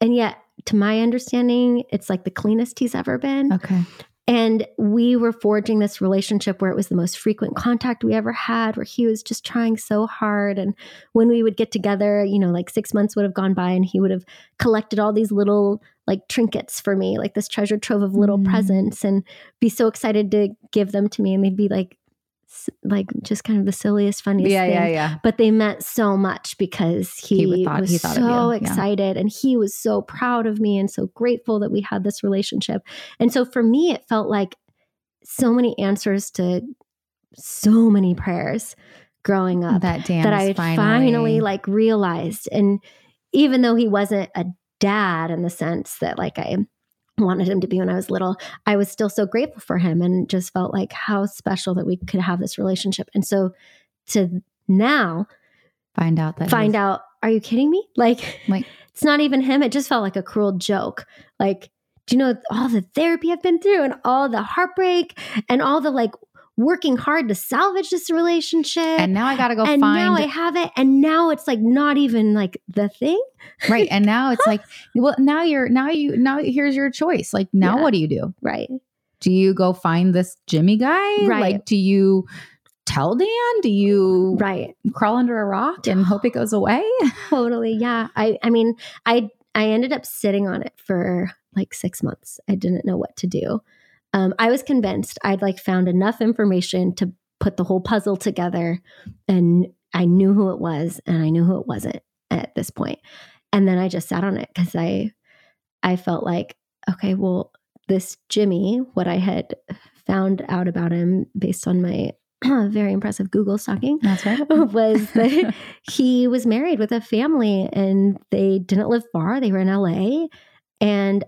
and yet to my understanding, it's like the cleanest he's ever been. okay. And we were forging this relationship where it was the most frequent contact we ever had, where he was just trying so hard. And when we would get together, you know, like six months would have gone by and he would have collected all these little like trinkets for me, like this treasure trove of little Mm. presents and be so excited to give them to me. And they'd be like, like just kind of the silliest, funniest Yeah, thing yeah, yeah. but they meant so much because he, He thought- was he so yeah. excited and he was so proud of me and so grateful that we had this relationship. And so for me, it felt like so many answers to so many prayers growing up That Dan that I finally, finally like realized. And even though he wasn't a dad in the sense that like I wanted him to be when I was little, I was still so grateful for him and just felt like how special that we could have this relationship. And so to now find out that find out, are you kidding me? Like, Like- it's not even him. It just felt like a cruel joke. Like, do you know all the therapy I've been through and all the heartbreak and all the like working hard to salvage this relationship? And now I got to go and find now I have it, and now it's like not even like the thing. right. And now it's like, well, now you're now you now here's your choice. Like now, Yeah. what do you do? Right. Do you go find this Jimmy guy? Right. Like, do you tell Dan? Do you Right. crawl under a rock and hope it goes away? Totally. Yeah. I I mean, I I ended up sitting on it for like 6 months. I didn't know what to do. Um I was convinced I'd like found enough information to put the whole puzzle together and I knew who it was and I knew who it wasn't at this point. And then I just sat on it cuz I I felt like okay, well, this Jimmy, what I had found out about him based on my very impressive Google stalking That's right. was that he was married with a family and they didn't live far. They were in LA. And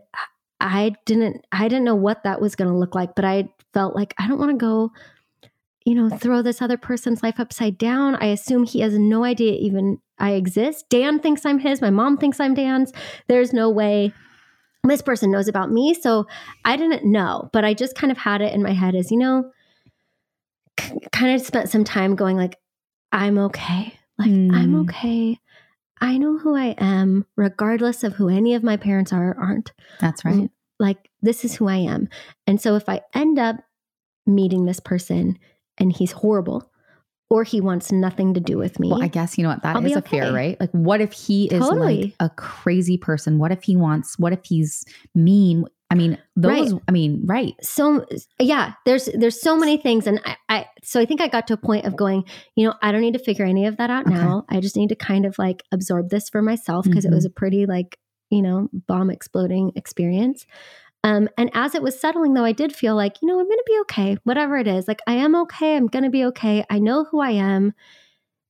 I didn't I didn't know what that was going to look like, but I felt like I don't want to go you know, throw this other person's life upside down. I assume he has no idea even I exist. Dan thinks I'm his. My mom thinks I'm Dan's. There's no way this person knows about me. So I didn't know, but I just kind of had it in my head as, you know, k- kind of spent some time going like, I'm okay. Like, I'm Hmm. okay. I know who I am, regardless of who any of my parents are or aren't. That's mm, right. Like, this is who I am. And so if I end up meeting this person and he's horrible or he wants nothing to do with me, Well, I guess you know what that I'll is a fear, okay. right? Like, what if he is Totally. like a crazy person? What if he wants? What if he's mean? I mean, those. Right. I mean, right? so yeah there's there's so many things and I, I so i think i got to a point of going you know i don't need to figure any of that out Okay. now i just need to kind of like absorb this for myself because Mhm. it was a pretty like you know bomb exploding experience Um, and as it was settling, though, I did feel like, you know, I'm going to be okay, whatever it is. Like, I am okay. I'm going to be okay. I know who I am.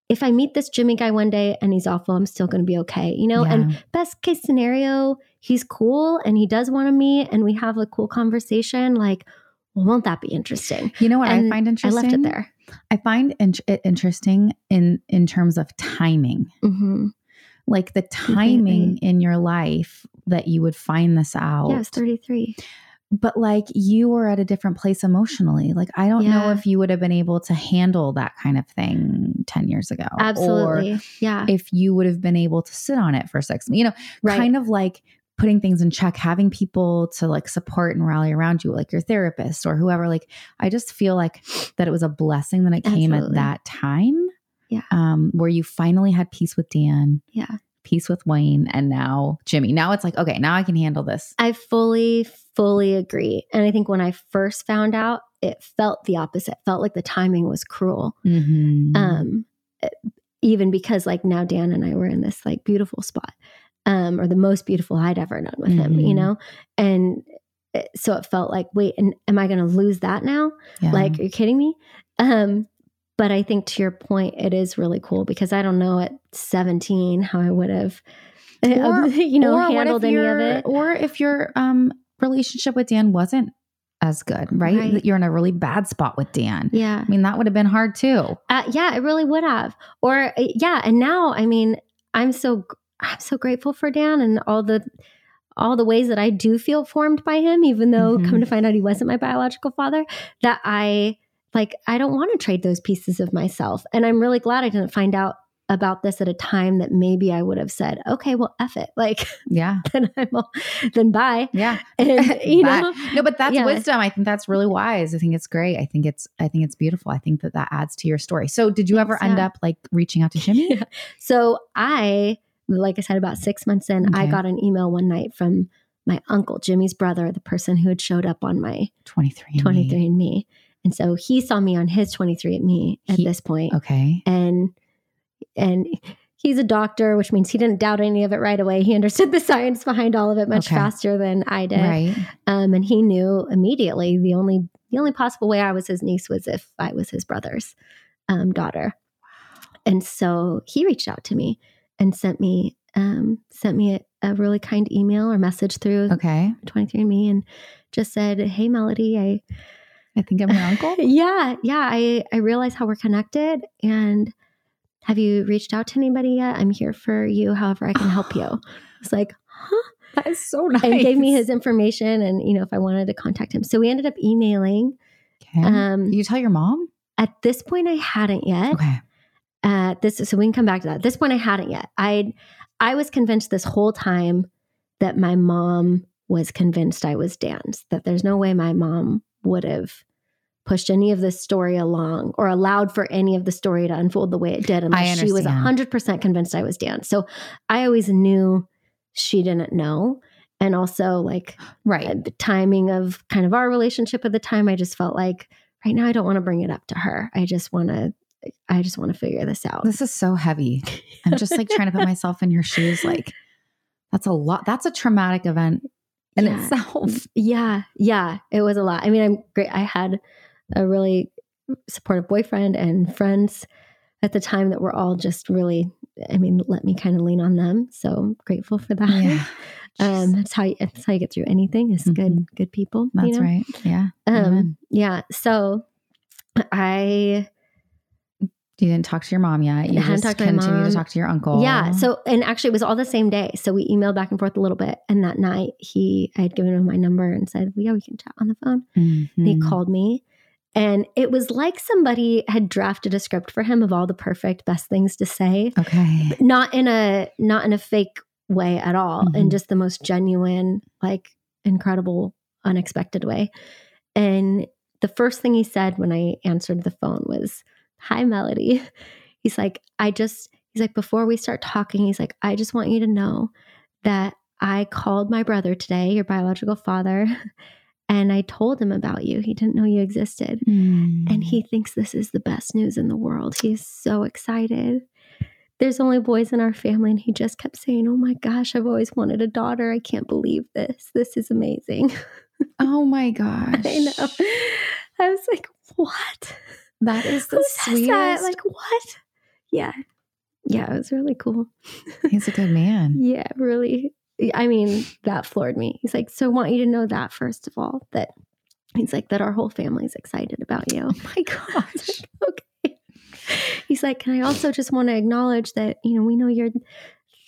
If I meet this Jimmy guy one day and he's awful, I'm still going to be okay, you know? Yeah. And best case scenario, he's cool and he does want to meet and we have a cool conversation. Like, well, won't that be interesting? You know what And I find interesting? I left it there. I find in- it interesting in in terms of timing. hmm Like the timing in your life that you would find this out. Yeah, I was 33. But like you were at a different place emotionally. Like I don't know if you would have been able to handle that kind of thing 10 years ago. Or Absolutely. yeah. if you would have been able to sit on it for six, you know, Right. kind of like putting things in check, having people to like support and rally around you, like your therapist or whoever. Like, I just feel like that it was a blessing that it came at that time. Yeah. Um, where you finally had peace with Dan, yeah. Peace with Wayne, and now Jimmy. Now it's like, okay, now I can handle this. I fully, fully agree. And I think when I first found out, it felt the opposite. Felt like the timing was cruel. Mhm. Um, even because like now Dan and I were in this like beautiful spot, um, or the most beautiful I'd ever known with him, you Mhm. know? And it- so it felt like, wait, and am I going to lose that now? Yeah. Like, are you kidding me? Um, but I think to your point, it is really cool because I don't know at 17 how I would have, Or- you know, handled any of it. Or if your um relationship with Dan wasn't as good, right? Right. That you're in a really bad spot with Dan. Yeah. I mean, that would have been hard too. Uh, yeah, it really would have. Or uh, yeah, and now I mean, I'm so I'm so grateful for Dan and all the all the ways that I do feel formed by him, even though Mhm. come to find out he wasn't my biological father. That I like, I don't want to trade those pieces of myself, and I'm really glad I didn't find out about this at a time that maybe I would have said, okay, well, f it, like Yeah. then I'm all, then bye, Yeah. and you know, no, but that's Yeah. wisdom. I think that's really wise. I think it's great. I think it's, I think it's beautiful. I think that that adds to your story. So did you ever end up like reaching out to Jimmy? Yeah. So I, like I said, about six months in, I got an email one night from my uncle, Jimmy's brother, the person who had showed up on my 23. 23andMe. And so he saw me on his 23andMe at He- this point. Okay. And and he's a doctor, which means he didn't doubt any of it right away. He understood the science behind all of it much Okay. faster than I did. Right. Um, and he knew immediately the only the only possible way I was his niece was if I was his brother's um, daughter. And so he reached out to me and sent me um, sent me a, a really kind email or message through Okay. 23andMe and just said, "Hey, Melody, I I think I'm your uncle. yeah yeah I I realize how we're connected and." Have you reached out to anybody yet? I'm here for you, however I can help you. It's like, huh? That is so nice. and gave me his information and you know if I wanted to contact him. So we ended up emailing. Okay. Um, you tell your mom? at this point, I hadn't yet. Okay. Uh, this so we can come back to that. At this point, I hadn't yet. I I was convinced this whole time that my mom was convinced I was Dan's. That there's no way my mom would have pushed any of this story along or allowed for any of the story to unfold the way it did unless she was understand. 100% convinced I was Dan. So I always knew she didn't know. And also, like, Right. at the timing of kind of our relationship at the time, I just felt like right now I don't want to bring it up to her. I just want to, I just want to figure this out. This is so heavy. I'm just like trying to put myself in your shoes. Like, that's a lot. That's a traumatic event in Yeah. itself. Yeah, yeah, it was a lot. I mean, I'm great. I had a really supportive boyfriend and friends at the time that were all just really, I mean, let me kind of lean on them. So I'm grateful for that. Yeah. Um, that's how you, that's how you get through anything is good, good people. you That's know? right. Yeah. Um, yeah. So I You didn't talk to your mom yet. You just talked to continue to talk to your uncle. Yeah. So, and actually, it was all the same day. So we emailed back and forth a little bit. And that night, he, I had given him my number and said, well, "Yeah, we can chat on the phone." And he called me, and it was like somebody had drafted a script for him of all the perfect, best things to say, Okay. not in a not in a fake way at all, Mhm. in just the most genuine, like incredible, unexpected way. And the first thing he said when I answered the phone was, Hi, Melody. He's like, I just, he's like, before we start talking, he's like, I just want you to know that I called my brother today, your biological father, and I told him about you. He didn't know you existed. Mm. And he thinks this is the best news in the world. He's so excited. there's only boys in our family. And he just kept saying, Oh my gosh, I've always wanted a daughter. I can't believe this. This is amazing. Oh my gosh. I know. I was like, What? That is the Who sweetest. that? Like, what? Yeah. Yeah, it was really cool. He's a good man. Yeah, really. I mean, that floored me. He's like, So I want you to know that, first of all, that he's like, that our whole family's excited about you. Oh my gosh. okay. He's like, and I also just want to acknowledge that, you know, we know you're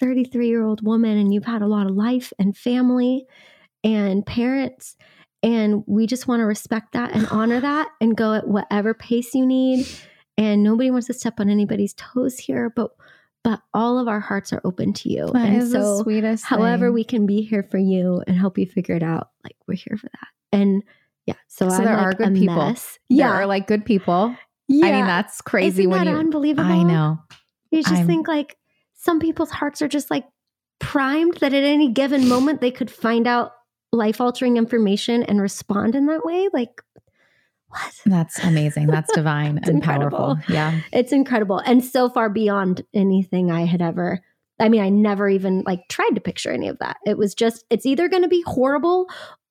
33 year old woman and you've had a lot of life and family and parents. And we just want to respect that and honor that and go at whatever pace you need. And nobody wants to step on anybody's toes here, but but all of our hearts are open to you. That and is the so sweetest. however thing. we can be here for you and help you figure it out, like we're here for that. And yeah, so, So there like are good people. mess. There Yeah, are like good people. yeah. I mean, that's crazy Isn't when that you. unbelievable? I know. You just I'm- think like some people's hearts are just like primed that at any given moment they could find out life altering information and respond in that way. Like, what? That's amazing. That's divine and incredible. powerful. Yeah. It's incredible and so far beyond anything I had ever. I mean, I never even like tried to picture any of that. It was just, it's either going to be horrible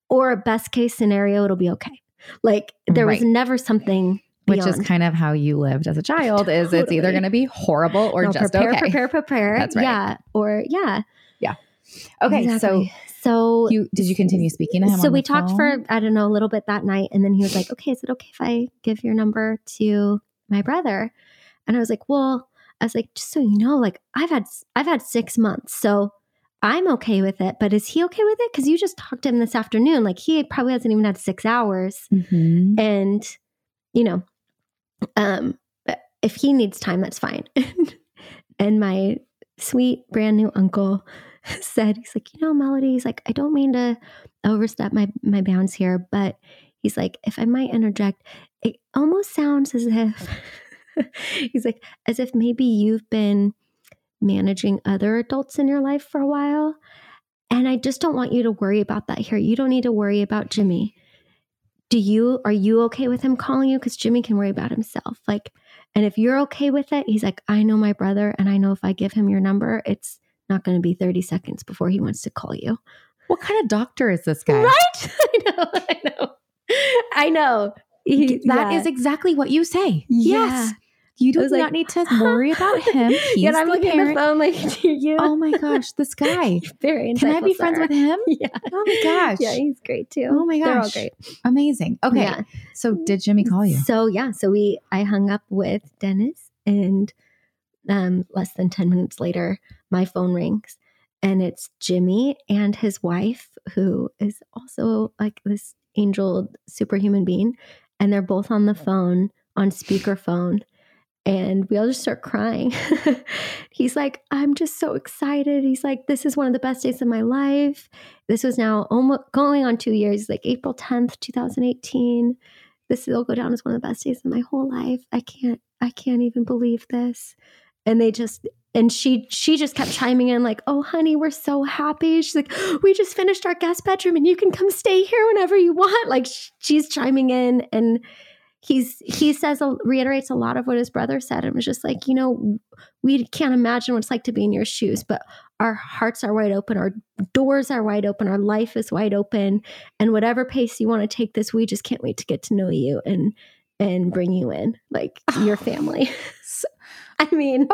or a best case scenario, it'll be okay. Like there was never something Which is kind of how you lived as a child. Is it's either going to be horrible or No, just prepare, okay. prepare, prepare. That's right. Yeah. Or yeah yeah. Okay, Exactly. so so you did you continue speaking to him? so we talked phone? for i don't know a little bit that night and then he was like okay is it okay if i give your number to my brother and i was like well i was like just so you know like i've had i've had six months so i'm okay with it but is he okay with it because you just talked to him this afternoon like he probably hasn't even had six hours Mhm. and you know um if he needs time that's fine and my sweet brand new uncle said he's like you know melody he's like i don't mean to overstep my my bounds here but he's like if i might interject it almost sounds as if he's like as if maybe you've been managing other adults in your life for a while and i just don't want you to worry about that here. You don't need to worry about jimmy. Do you are you okay with him calling you? Because jimmy can worry about himself like and if you're okay with it he's like i know my brother and i know if i give him your number it's not going to be 30 seconds before he wants to call you What kind of doctor is this guy? right i know i know i know He- That yeah. is exactly what you say. Yeah. Yes. You do not like, need to worry about him. He's yeah, I'm looking at the phone like, do you? Oh my gosh, this guy. very interesting. Can I be friends sir. with him? Yeah. Oh my gosh. Yeah, he's great too. Oh my They're all gosh. great. Amazing. Okay. Yeah. So did Jimmy call you? So yeah, so we I hung up with Dennis and um less than 10 minutes later my phone rings and it's Jimmy and his wife who is also like this angel superhuman being and they're both on the phone on speakerphone and we all just start crying. He's like, I'm just so excited. He's like, this is one of the best days of my life. This was now almost going on two years, like April 10th, 2018 this will go down as one of the best days of my whole life. I can't I can't even believe this. And they just and she she just kept chiming in like, "Oh honey, we're so happy." She's like, "We just finished our guest bedroom and you can come stay here whenever you want." Like she's chiming in and he's he says reiterates a lot of what his brother said and was just like, "You know, we can't imagine what it's like to be in your shoes, but our hearts are wide open, our doors are wide open, our life is wide open, and whatever pace you want to take this, we just can't wait to get to know you and and bring you in like your family. So- I mean,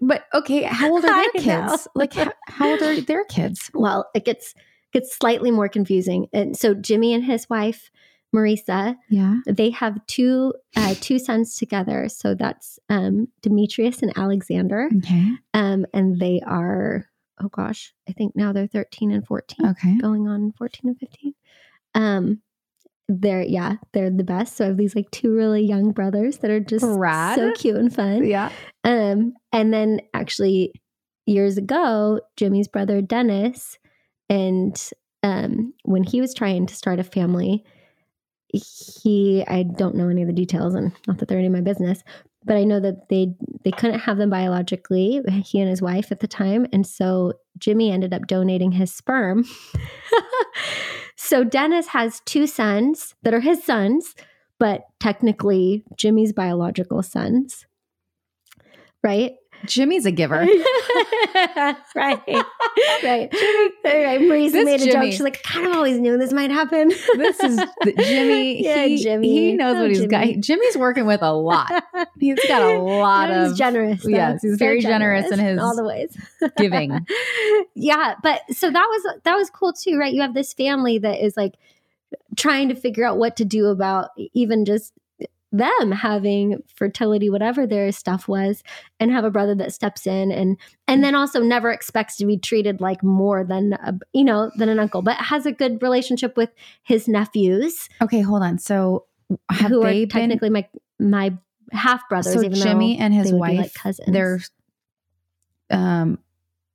but okay, how old are their kids? Like how, how old are their kids? well, it gets gets slightly more confusing. And so Jimmy and his wife Marisa, Yeah. they have two uh, two sons together. So that's um, Demetrius and Alexander, Okay. um, and they are oh gosh, I think now they're thirteen and fourteen. Okay. going on 14 and 15 um they're yeah they're the best so i have these like two really young brothers that are just Rad. so cute and fun Yeah. um and then actually years ago jimmy's brother dennis and um when he was trying to start a family he i don't know any of the details and not that they're any of my business but i know that they they couldn't have them biologically he and his wife at the time and so jimmy ended up donating his sperm so dennis has two sons that are his sons but technically jimmy's biological sons right Jimmy's a giver. right. Right. Jimmy, right. Marisa made a Jimmy. joke. She's like, I kind of always knew this might happen. This is the, Jimmy. Yeah, he, Jimmy. He knows Oh, what he's got. Jimmy. Jimmy's working with a lot. He's got a lot He's of generous. though. yes, he's very generous in his all the ways. giving. yeah, but so that was that was cool too, right? You have this family that is like trying to figure out what to do about even just them having fertility whatever their stuff was and have a brother that steps in and and then also never expects to be treated like more than a, you know than an uncle but has a good relationship with his nephews Okay, hold on. So have who they are been? technically my my half brothers So even Jimmy and his they wife, like cousins they're um,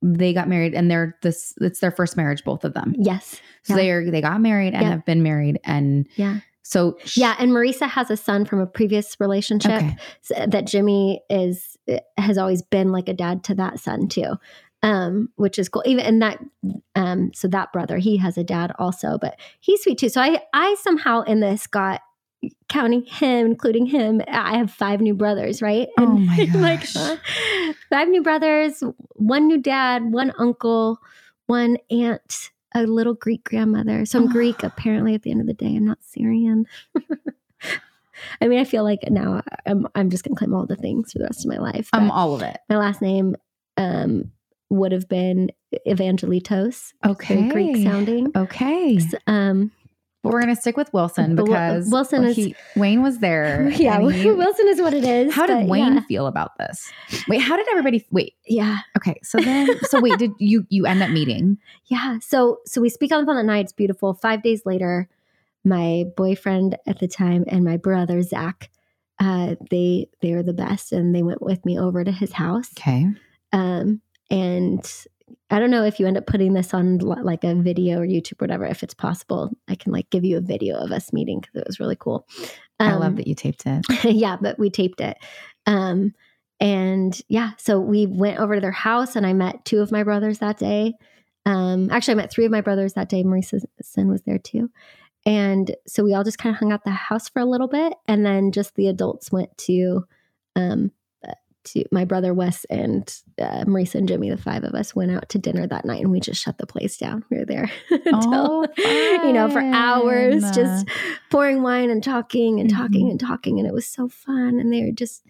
they got married, and they're this. It's their first marriage, both of them. yes So Yeah. they're they got married and Yeah. have been married, and Yeah. So Yeah, and Marisa has a son from a previous relationship Okay. that Jimmy is has always been like a dad to that son too. Um, which is cool. Even and that um so that brother, he has a dad also, but he's sweet too. So I I somehow in this got counting him, including him, I have five new brothers, right? Oh my I'm like, huh? five new brothers, one new dad, one uncle, one aunt, a little Greek grandmother. So I'm Oh. Greek apparently at the end of the day. I'm not Syrian. I mean, I feel like now I'm I'm just gonna claim all the things for the rest of my life. um, but all of it. my last name um would have been Evangelitos. Okay. Greek sounding. Okay. Um But we're gonna stick with Wilson because Wilson is- he, Wayne was there. yeah, he- Wilson is what it is. how did Wayne Yeah. feel about this? Wait, how did everybody? Wait, yeah. okay. So then, so wait, did you you end up meeting? Yeah. So so we speak on the phone that night. It's beautiful. Five days later, my boyfriend at the time and my brother Zach, uh, they they were the best, and they went with me over to his house. Okay. Um, and I don't know if you end up putting this on like a video or YouTube or whatever. If it's possible, I can like give you a video of us meeting because it was really cool. I Um, love that you taped it. yeah, but we taped it. Um, and yeah, so we went over to their house and I met two of my brothers that day. Um, actually, I met three of my brothers that day. Marisa's son was there too. And so we all just kind of hung out the house for a little bit. And then just the adults went to, um, to my brother Wes and uh, Marisa and Jimmy, the five of us, went out to dinner that night and we just shut the place down. We were there until, Oh, you know, for hours, just pouring wine and talking and talking Mhm. and talking. And it was so fun. And they were just,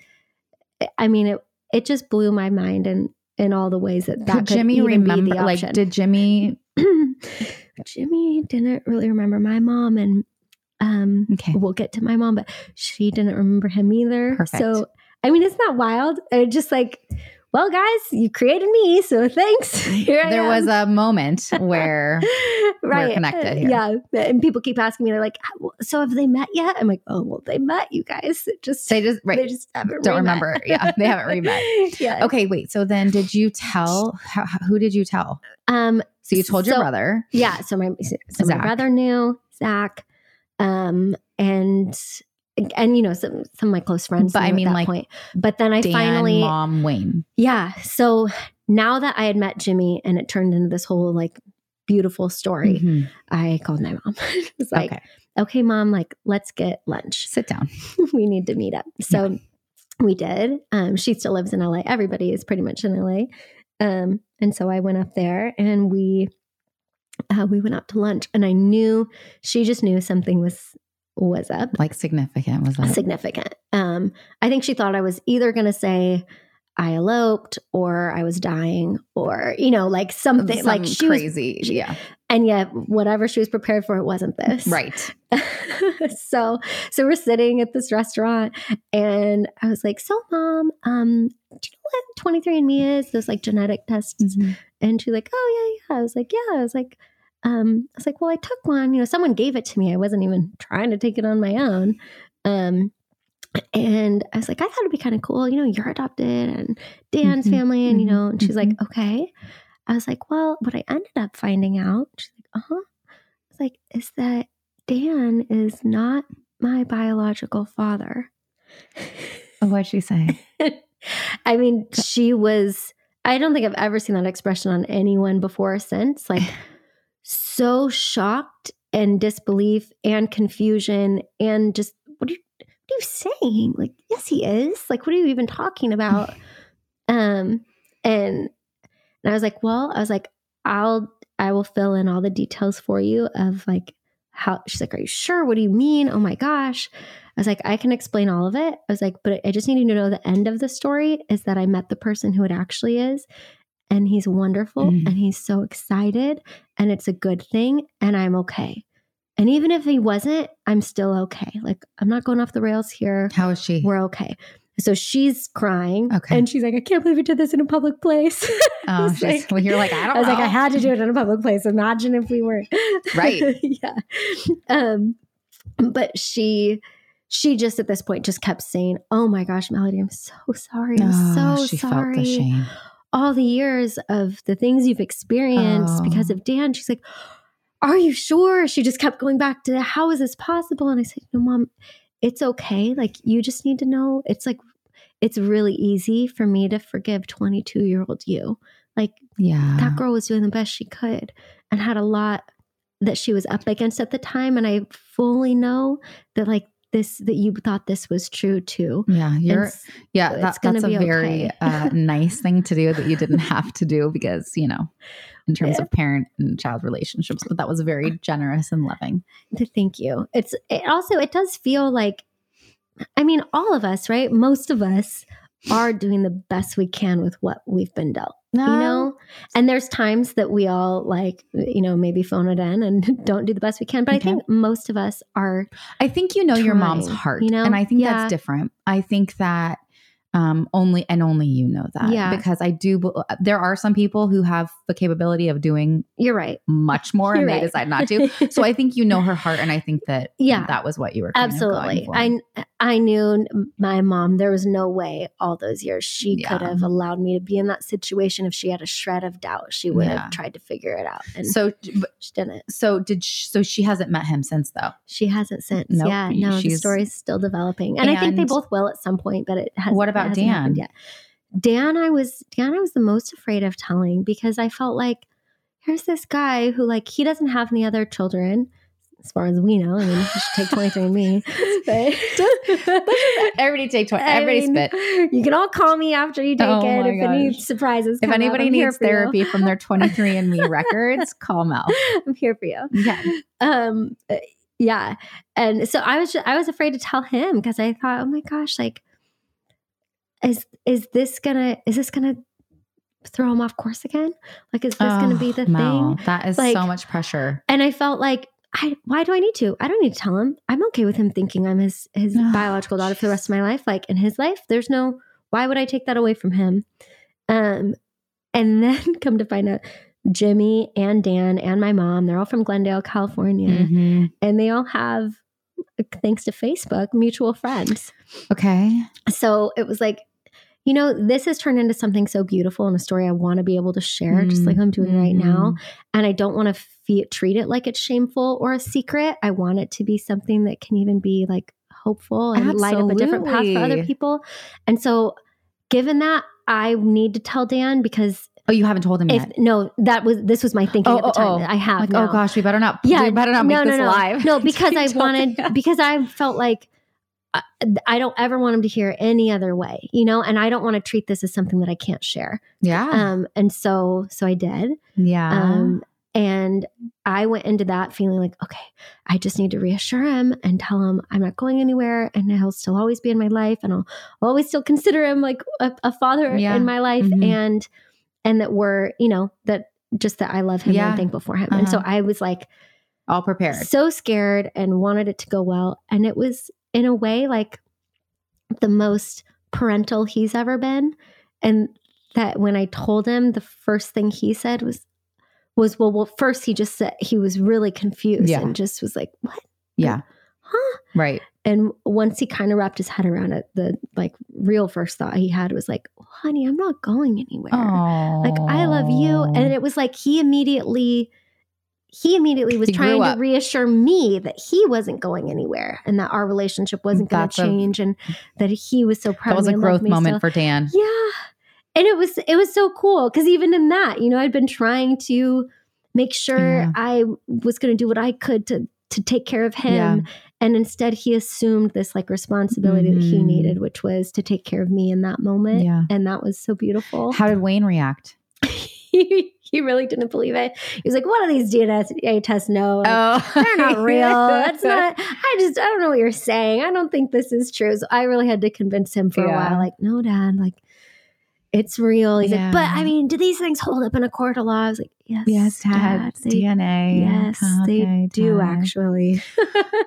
I mean, it, it just blew my mind in, in all the ways that that Could could Jimmy remember? Like, did Jimmy? Jimmy didn't really remember my mom and um Okay. we'll get to my mom, but she didn't remember him either. Perfect. So I mean, isn't that wild? I just like, well, guys, you created me, so thanks. Here I There am. was a moment where right connected here. Yeah, and people keep asking me, they're like, "So have they met yet?" I'm like, "Oh, well, they met you guys. It just they just right they just haven't don't re-met." remember. Yeah, they haven't re-met. yeah. Okay, wait. So then, did you tell? How, who did you tell? Um. So you told your brother. Yeah. So my so my brother knew Zach, um, and and you know some some of my close friends. But I mean, that like, point. But then I Dan, finally, mom, Wayne. yeah. So now that I had met Jimmy, and it turned into this whole like beautiful story, Mhm. I called my mom. it was like, okay, okay, mom, like let's get lunch. sit down. we need to meet up. So we did. Um, she still lives in LA. Everybody is pretty much in LA. Um, and so I went up there and we uh, we went out to lunch and I knew she just knew something was was up Like significant was that? significant. Um, I think she thought I was either gonna say I eloped or I was dying or you know like something like Some she was crazy. she- yeah, and yet whatever she was prepared for it wasn't this right. so so we're sitting at this restaurant and I was like, so mom, um, do you know what 23andMe is? Those like genetic tests. Mhm. And she's like, Oh yeah, yeah. I was like, Yeah. I was like, um, I was like, well, I took one, you know, someone gave it to me. I wasn't even trying to take it on my own. Um, and I was like, I thought it'd be kind of cool, you know, you're adopted and Dan's Mhm, family, and you mhm, know, and she's like, okay. I was like, well, what I ended up finding out, she's like, uh huh. I was like, is that Dan is not my biological father. Oh, what'd she say? I mean, she was, I don't think I've ever seen that expression on anyone before or since. Like, so shocked and disbelief and confusion and just, what are you, what are you saying? Like, yes, he is. Like, what are you even talking about? Um, and and I was like, well, I was like, I'll I will fill in all the details for you of like how she's like, Are you sure? What do you mean? Oh my gosh. I was like, I can explain all of it. I was like, but I just need you to know the end of the story is that I met the person who it actually is. And he's wonderful Mhm. and he's so excited and it's a good thing and I'm okay. And even if he wasn't, I'm still okay. Like I'm not going off the rails here. How is she? We're okay. So she's crying Okay. and she's like, I can't believe you did this in a public place. Oh, she's- like- well, you're like, I don't I was know. like, I had to do it in a public place. Imagine if we were Right. yeah. Um, but she she just at this point just kept saying, "Oh my gosh, Melody, I'm so sorry. I'm Oh, so she sorry. felt the shame. All the years of the things you've experienced Oh. because of Dan." She's like, "Are you sure?" She just kept going back to, "How is this possible?" And I said, "No, mom, it's okay. Like you just need to know. It's like." It's really easy for me to forgive 22 year old you. Like Yeah. that girl was doing the best she could and had a lot that she was up against at the time and i fully know that like this that you thought this was true too yeah. You're, It's- yeah. it's That, gonna that's a very okay. uh, nice thing to do that you didn't have to do because, you know, in terms Yeah. of parent and child relationships, but that was very generous and loving. th- thank you it's it also it does feel like i mean all of us right most of us are doing the best we can with what we've been dealt No. you know and there's times that we all like you know maybe phone it in and don't do the best we can but Okay. i think most of us are I think you know your mom's heart, you know? and I think Yeah. that's different. I think that um, only and only you know that, Yeah. Because I do. There are some people who have the capability of doing you're right much more, and You're they right. decide not to. So I think you know her heart, and I think that Yeah. that was what you were kind of going Absolutely. I I knew my mom, there was no way all those years she could have allowed me to be in that situation if she had a shred of doubt. She would Yeah. have tried to figure it out. And so but- she didn't. so did she, so she hasn't met him since though. She hasn't since. Nope. Yeah. No, the story's still developing. And, I think they both will at some point, but it has What about it Dan? Yet. Dan, I was Dan, I was the most afraid of telling because I felt like here's this guy who like he doesn't have any other children. As far as we know, I mean, he should take 23 and me. Everybody take twenty. I Everybody mean, spit. You can all call me after you take Oh it if any surprises. If up. anybody needs you. therapy from their 23 and me records, call Mel. I'm here for you. Yeah. Um, uh, yeah, and so I was just, I was afraid to tell him because I thought, oh my gosh, like, is is this gonna is this gonna throw him off course again? Like, is this gonna be the Oh, thing? That is Like- so much pressure. And I felt like. I, why do I need to? I don't need to tell him. I'm okay with him thinking I'm his his Oh, biological daughter for the rest of my life. Like in his life, there's no why would I take that away from him? Um, and then come to find out, Jimmy and Dan and my mom, they're all from Glendale, California, Mhm. and they all have, thanks to Facebook, mutual friends. Okay. So it was like, you know, this has turned into something so beautiful and a story I want to be able to share, just like I'm doing right now. Mm-hmm. And I don't want to fe- treat it like it's shameful or a secret. I want it to be something that can even be like hopeful and light up a different path for other people. And so, given that, I need to tell Dan because Oh, you haven't told him if yet. no, that was this was my thinking Oh, at the oh, time. oh. I have Like, now. oh gosh, we better not. Yeah, we better not make no, no, this no. live. No, because I wanted because I felt like I, don't ever want him to hear any other way, you know, and I don't want to treat this as something that I can't share. Yeah. Um, and so so I did. yeah. Um, and I went into that feeling like, okay, I just need to reassure him and tell him I'm not going anywhere and he'll still always be in my life and I'll always still consider him like a, a father Yeah. in my life Mhm. and and that we're, you know, that just that I love him Yeah. and thankful for him. And so Uh-huh. I was like All prepared. so scared and wanted it to go well. And it was in a way like the most parental he's ever been. And that when I told him, the first thing he said was, was well, well, first he just said he was really confused Yeah. and just was like, "What? Yeah. Huh?" Right. And once he kind of wrapped his head around it, the like real first thought he had was like, "Honey, I'm not going anywhere. Oh. Like I love you." And it was like he immediately, he immediately was He trying to reassure me that he wasn't going anywhere and that our relationship wasn't going to a- change and that he was so proud. that was of a growth moment so. for Dan. Yeah. And it was it was so cool because even in that, you know, I'd been trying to make sure Yeah. I was going to do what I could to to take care of him Yeah. And instead, he assumed this like responsibility that he Mhm. needed, which was to take care of me in that moment. Yeah. And that was so beautiful. How did Wayne react? he, he really didn't believe it. He was like, What do these DNA tests know? Like, Oh, they're not real. That's not. I just I don't know what you're saying. I don't think this is true. So I really had to convince him for a while. Like, no, Dad. Like, it's real. He's Yeah. like, but I mean, do these things hold up in a court of law? I was like, yes, Yes, Dad. they, DNA. yes, they Okay, do Dad. actually.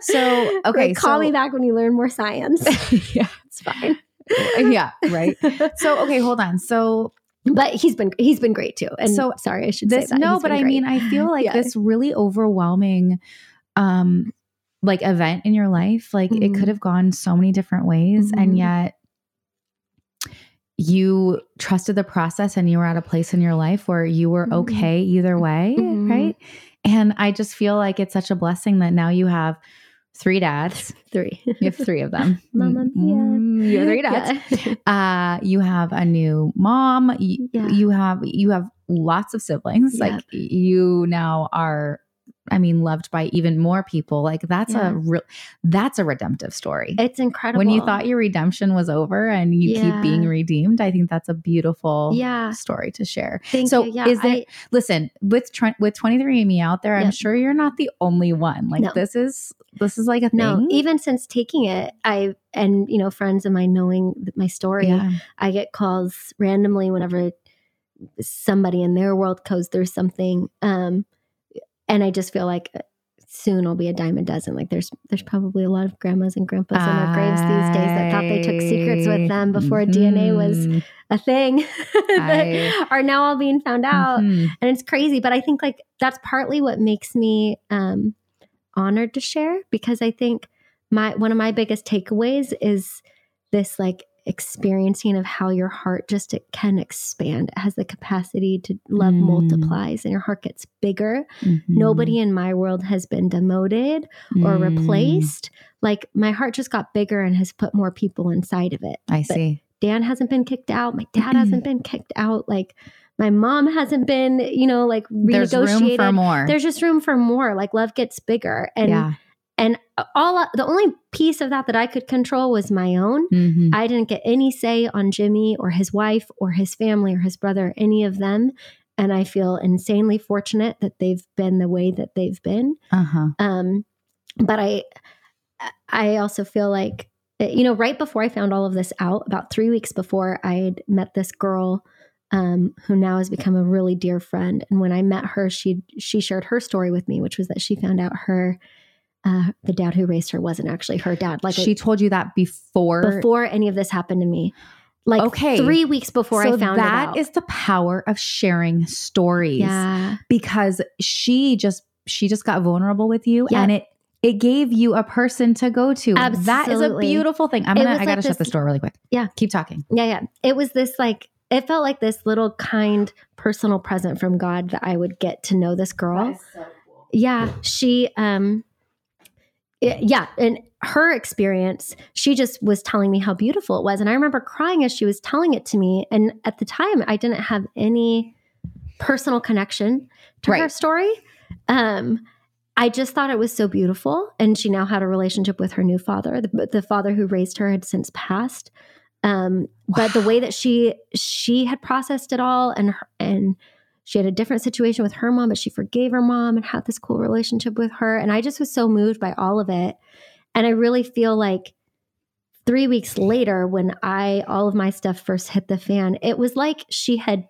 So, okay, Like, call so- me back when you learn more science. yeah. it's fine. yeah. Right. So, okay, hold on. So, but he's been he's been great too. And So, so sorry, I should this say that. no but i mean i feel like Yeah. this really overwhelming um like event in your life like it Mhm. could have gone so many different ways and Mhm. yet you trusted the process and you were at a place in your life where you were Mhm. okay either way Mhm. right and i just feel like it's such a blessing that now you have three dads three. you have three of them Mamma mia. Mm, you have three dads Yeah. uh you have a new mom you, Yeah. you have you have lots of siblings Yep. like you now are i mean loved by even more people like that's Yeah. a real that's a redemptive story It's incredible. when you thought your redemption was over and you Yeah. keep being redeemed i think that's a beautiful Yeah. story to share Thank so you. Yeah. is there I- listen with tr- with 23andMe out there i'm sure you're not the only one like No. this is this is like a thing no, even since taking it, I and you know friends of mine knowing my story, yeah I get calls randomly whenever somebody in their world goes through something, um, and I just feel like uh, soon I'll be a dime a dozen. Like there's there's probably a lot of grandmas and grandpas in their graves these days that thought they took secrets with them before DNA was a thing that I- are now all being found out. Mhm. and it's crazy but i think like that's partly what makes me um honored to share because i think my one of my biggest takeaways is this like experiencing of how your heart just it can expand it has the capacity to love Mm. multiplies and your heart gets bigger Mhm. nobody in my world has been demoted or Mm. replaced like my heart just got bigger and has put more people inside of it I but see. Dan hasn't been kicked out. My dad hasn't been kicked out. Like my mom hasn't been, you know, like There's renegotiated. room for more. There's just room for more. Like love gets bigger, and yeah. And all the only piece of that that I could control was my own. Mhm. I didn't get any say on Jimmy or his wife or his family or his brother, any of them. And I feel insanely fortunate that they've been the way that they've been. Uh-huh. Um, but I, I also feel like, eh, you know, right before I found all of this out, about three weeks before, I had met this girl um, who now has become a really dear friend. And when I met her, she she shared her story with me, which was that she found out her uh, the dad who raised her wasn't actually her dad. Like she told you that before. before any of this happened to me, like Okay. three weeks before so I found that it out. is the power of sharing stories. yeah, Because she just she just got vulnerable with you Yeah. and it it gave you a person to go to. That is a Absolutely. beautiful thing. I'm gonna was I gotta like shut this- the door really quick. Yeah. Keep talking. yeah, yeah. It was this like it felt like this little kind personal present from God that I would get to know this girl. yeah she um i- yeah and her experience she just was telling me how beautiful it was and i remember crying as she was telling it to me and at the time i didn't have any personal connection to her story um I just thought it was so beautiful. And she now had a relationship with her new father. The, the father who raised her had since passed. Um, But the way that she she had processed it all, and her, and she had a different situation with her mom, but she forgave her mom and had this cool relationship with her. And I just was so moved by all of it. And I really feel like three weeks later, when I all of my stuff first hit the fan, it was like she had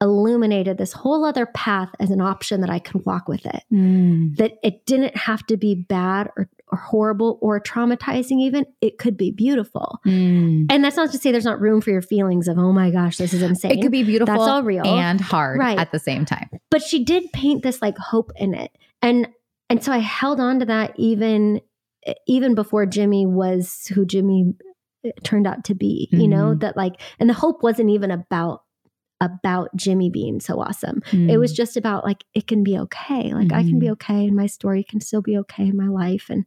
illuminated this whole other path as an option that I could walk with it. Mm. That it didn't have to be bad or, or horrible or traumatizing, even. It could be beautiful. Mm. And that's not to say there's not room for your feelings of, oh my gosh, this is insane. It could be beautiful That's all real. and hard Right. at the same time. but she did paint this like hope in it. And and so I held on to that even even before Jimmy was who Jimmy uh, turned out to be, you know, Mhm. that like and the hope wasn't even about about Jimmy being so awesome. It was Mm. just about like it can be okay. Like I can be Mhm. okay and my story can still be okay in my life and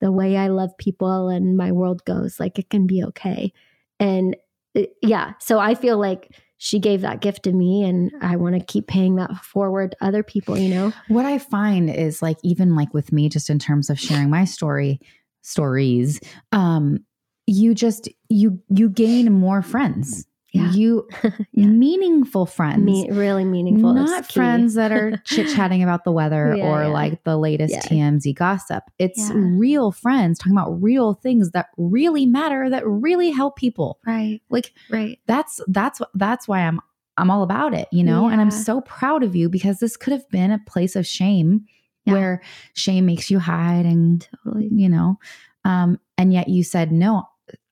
the way I love people and my world goes like it can be okay. And uh, yeah, so I feel like she gave that gift to me and I want to keep paying that forward to other people, you know. What I find is like even like with me, just in terms of sharing my story, stories, um, you just you you gain more friends. Yeah. You Yeah. meaningful friends. Me, really meaningful. Not friends that are chit chatting about the weather Yeah, or like the latest. TMZ gossip. It's real friends talking about real things that really matter, that really help people. Right. Like Right. that's that's that's why I'm I'm all about it, you know? And I'm so proud of you because this could have been a place of shame where shame makes you hide and Totally. you know um and yet you said no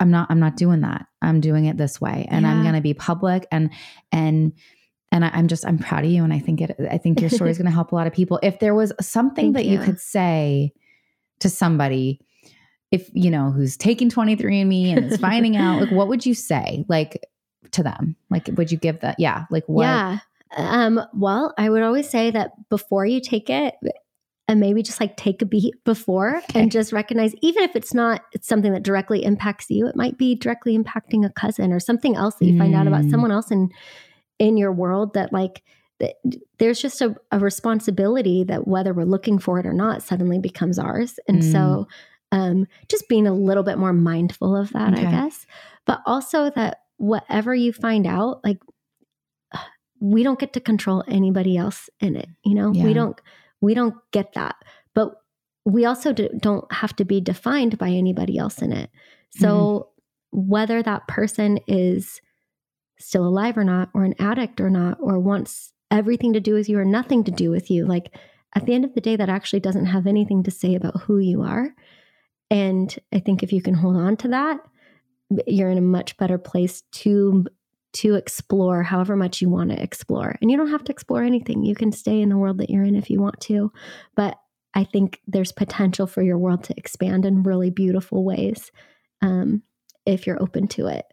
i'm not i'm not doing that i'm doing it this way and i'm going to be public and and and I, i'm just i'm proud of you and i think it i think your story is going to help a lot of people if there was something Thank that you. you. could say to somebody if you know who's taking 23andMe and is finding out like what would you say like to them like would you give that yeah like what Yeah. Um, well, I would always say that before you take it, and maybe just like take a beat before Okay. and just recognize, even if it's not it's something that directly impacts you, it might be directly impacting a cousin or something else that you find out about Mm. someone else in in your world that like that there's just a, a responsibility that whether we're looking for it or not suddenly becomes ours. And Mm. so um, just being a little bit more mindful of that, Okay. I guess. But also that whatever you find out, like we don't get to control anybody else in it you know Yeah. we don't we don't get that. But we also do, don't have to be defined by anybody else in it. So mm-hmm. whether that person is still alive or not or an addict or not or wants everything to do with you or nothing to do with you like at the end of the day that actually doesn't have anything to say about who you are. And i think if you can hold on to that you're in a much better place to to explore however much you want to explore. And you don't have to explore anything. You can stay in the world that you're in if you want to. But I think there's potential for your world to expand in really beautiful ways um, if you're open to it.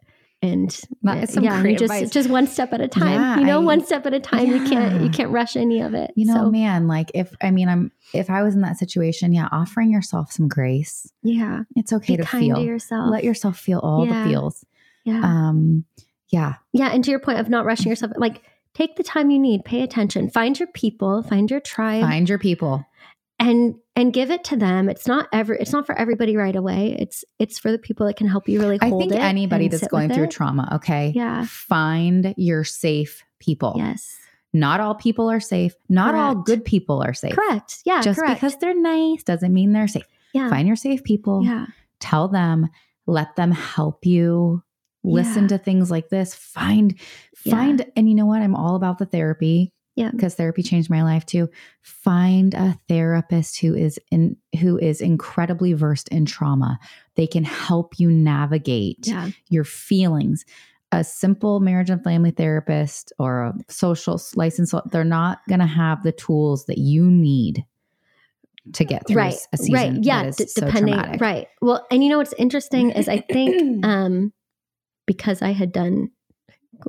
And uh, some yeah, you just advice. just one step at a time. Yeah, you know, I- one step at a time. You can't you can't rush any of it. you know So, man like if i mean i'm if i was in that situation yeah offering yourself some grace yeah, it's okay be to kind feel to yourself. let yourself feel all Yeah. the feels yeah. um yeah Yeah, and to your point of not rushing yourself, like take the time you need, pay attention, find your people, find your tribe, find your people and and give it to them. It's not ever it's not for everybody right away. It's it's for the people that can help you really i think it anybody that's going through it. trauma okay Yeah. find your safe people Yes. not all people are safe not all good people are safe Correct. Yeah. just correct. because they're nice doesn't mean they're safe yeah. find your safe people Yeah. tell them let them help you listen Yeah. to things like this find Yeah. find and you know what i'm all about the therapy Yeah. because therapy changed my life too find a therapist who is in who is incredibly versed in trauma they can help you navigate Yeah. your feelings a simple marriage and family therapist or a social license they're not going to have the tools that you need to get through Right. a season Right. Yeah. d- so depending. traumatic. right. Well, and you know what's interesting is I think um because I had done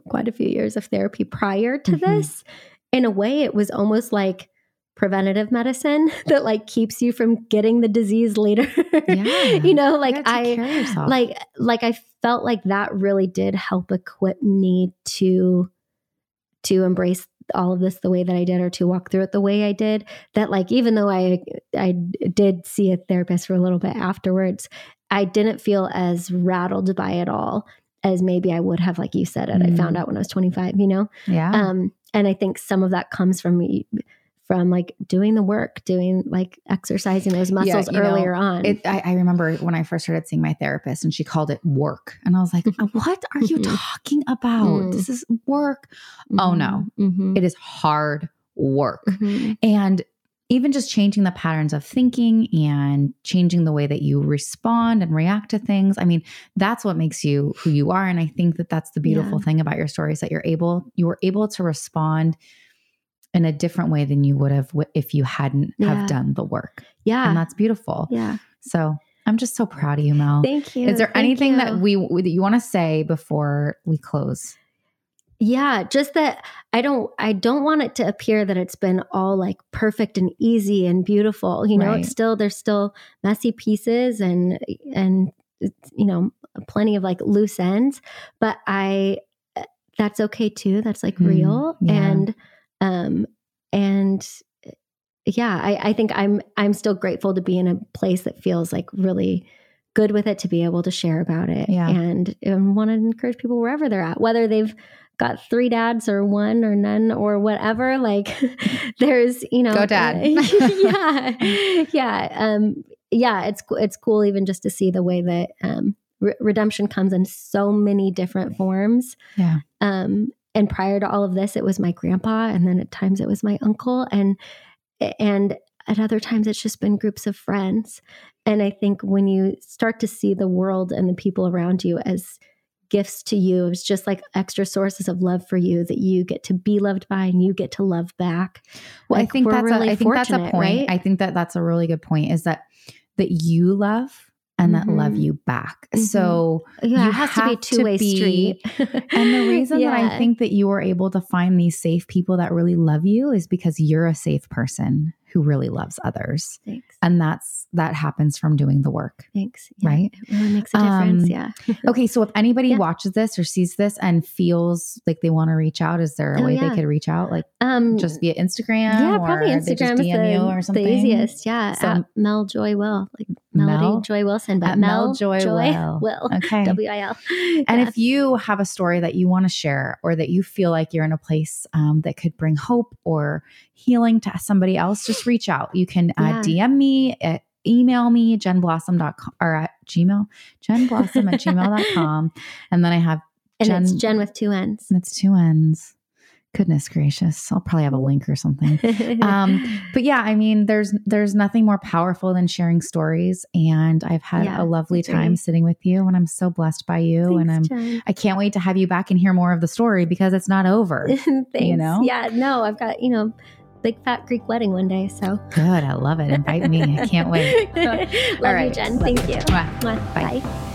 quite a few years of therapy prior to Mhm. this, in a way it was almost like preventative medicine that like keeps you from getting the disease later. Yeah. you know, like I care of yourself. like like I felt like that really did help equip me to to embrace all of this the way that I did or to walk through it the way I did that like even though I I did see a therapist for a little bit afterwards I didn't feel as rattled by it all as maybe I would have like you said it I found Mm. out when I was 25 you know yeah. um and I think some of that comes from me from like doing the work doing like exercising those muscles know, earlier on It, I, I remember when I first started seeing my therapist, and she called it work, and I was like, "What are you Mhm. talking about? Mm. This is work. oh, no. Mhm. It is hard work." Mhm. And even just changing the patterns of thinking and changing the way that you respond and react to things. I mean, that's what makes you who you are. And I think that that's the beautiful Yeah. thing about your story is that you're able, you were able to respond in a different way than you would have w- if you hadn't Yeah. have done the work. yeah And that's beautiful. yeah So I'm just so proud of you, Mel. Thank you. Is there Thank anything you. that we that you want to say before we close? Yeah, just that I don't I don't want it to appear that it's been all like perfect and easy and beautiful. You know, Right. it's still there's still messy pieces and and you know, plenty of like loose ends, but I that's okay too. That's like Hmm, real yeah. and um and yeah, I I think I'm I'm still grateful to be in a place that feels like really good with it to be able to share about it. Yeah. And, and want to encourage people wherever they're at, whether they've got three dads or one or none or whatever. Like there's, you know, Go dad. yeah. Yeah. Um, yeah. It's, it's cool even just to see the way that, um, re- redemption comes in so many different forms. Yeah. Um, and prior to all of this, it was my grandpa, and then at times it was my uncle, and and at other times it's just been groups of friends. And I think when you start to see the world and the people around you as gifts to you, it's just like extra sources of love for you that you get to be loved by and you get to love back. Well, Like, I think that's really a, I think that's a point. right? I think that that's a really good point. Is that that you love and that love Mhm. you back. Mhm. So Yeah, You it has to be a have to two way street. And the reason that I think that you were able to find these safe people that really love you is because you're a safe person who really loves others. Thanks. And that's that happens from doing the work. Thanks. Yeah, Right? It really makes a difference. Um, yeah. Okay, so if anybody Yeah. watches this or sees this and feels like they want to reach out, is there a Oh, way yeah. they could reach out? Like Um, just via Instagram? yeah, probably Instagram DM the, you or something. the easiest. Yeah, So- at Mel Joy Will, like Melody Mel? Joy Wilson, but Mel, Mel Joy Will. Will. Okay. W I L. And if you have a story that you want to share or that you feel like you're in a place um, that could bring hope or healing to somebody else, just reach out. You can uh, DM me, uh, email me, jenblossom.com or at gmail, jenblossom at gmail.com. And then I have, and it's Jen- Jen with two N's. and it's two ends. Goodness gracious. I'll probably have a link or something. Um, But yeah, I mean, there's there's nothing more powerful than sharing stories, and I've had Yeah, a lovely time sitting with you, and I'm so blessed by you, and I'm Jen. I can't wait to have you back and hear more of the story because it's not over. Thanks. You know? Yeah, no, I've got, you know, big fat Greek wedding one day. So Good, I love it. Invite me. I can't wait. Love All you, right. Jen. Thank you. Mwah. Bye. Bye.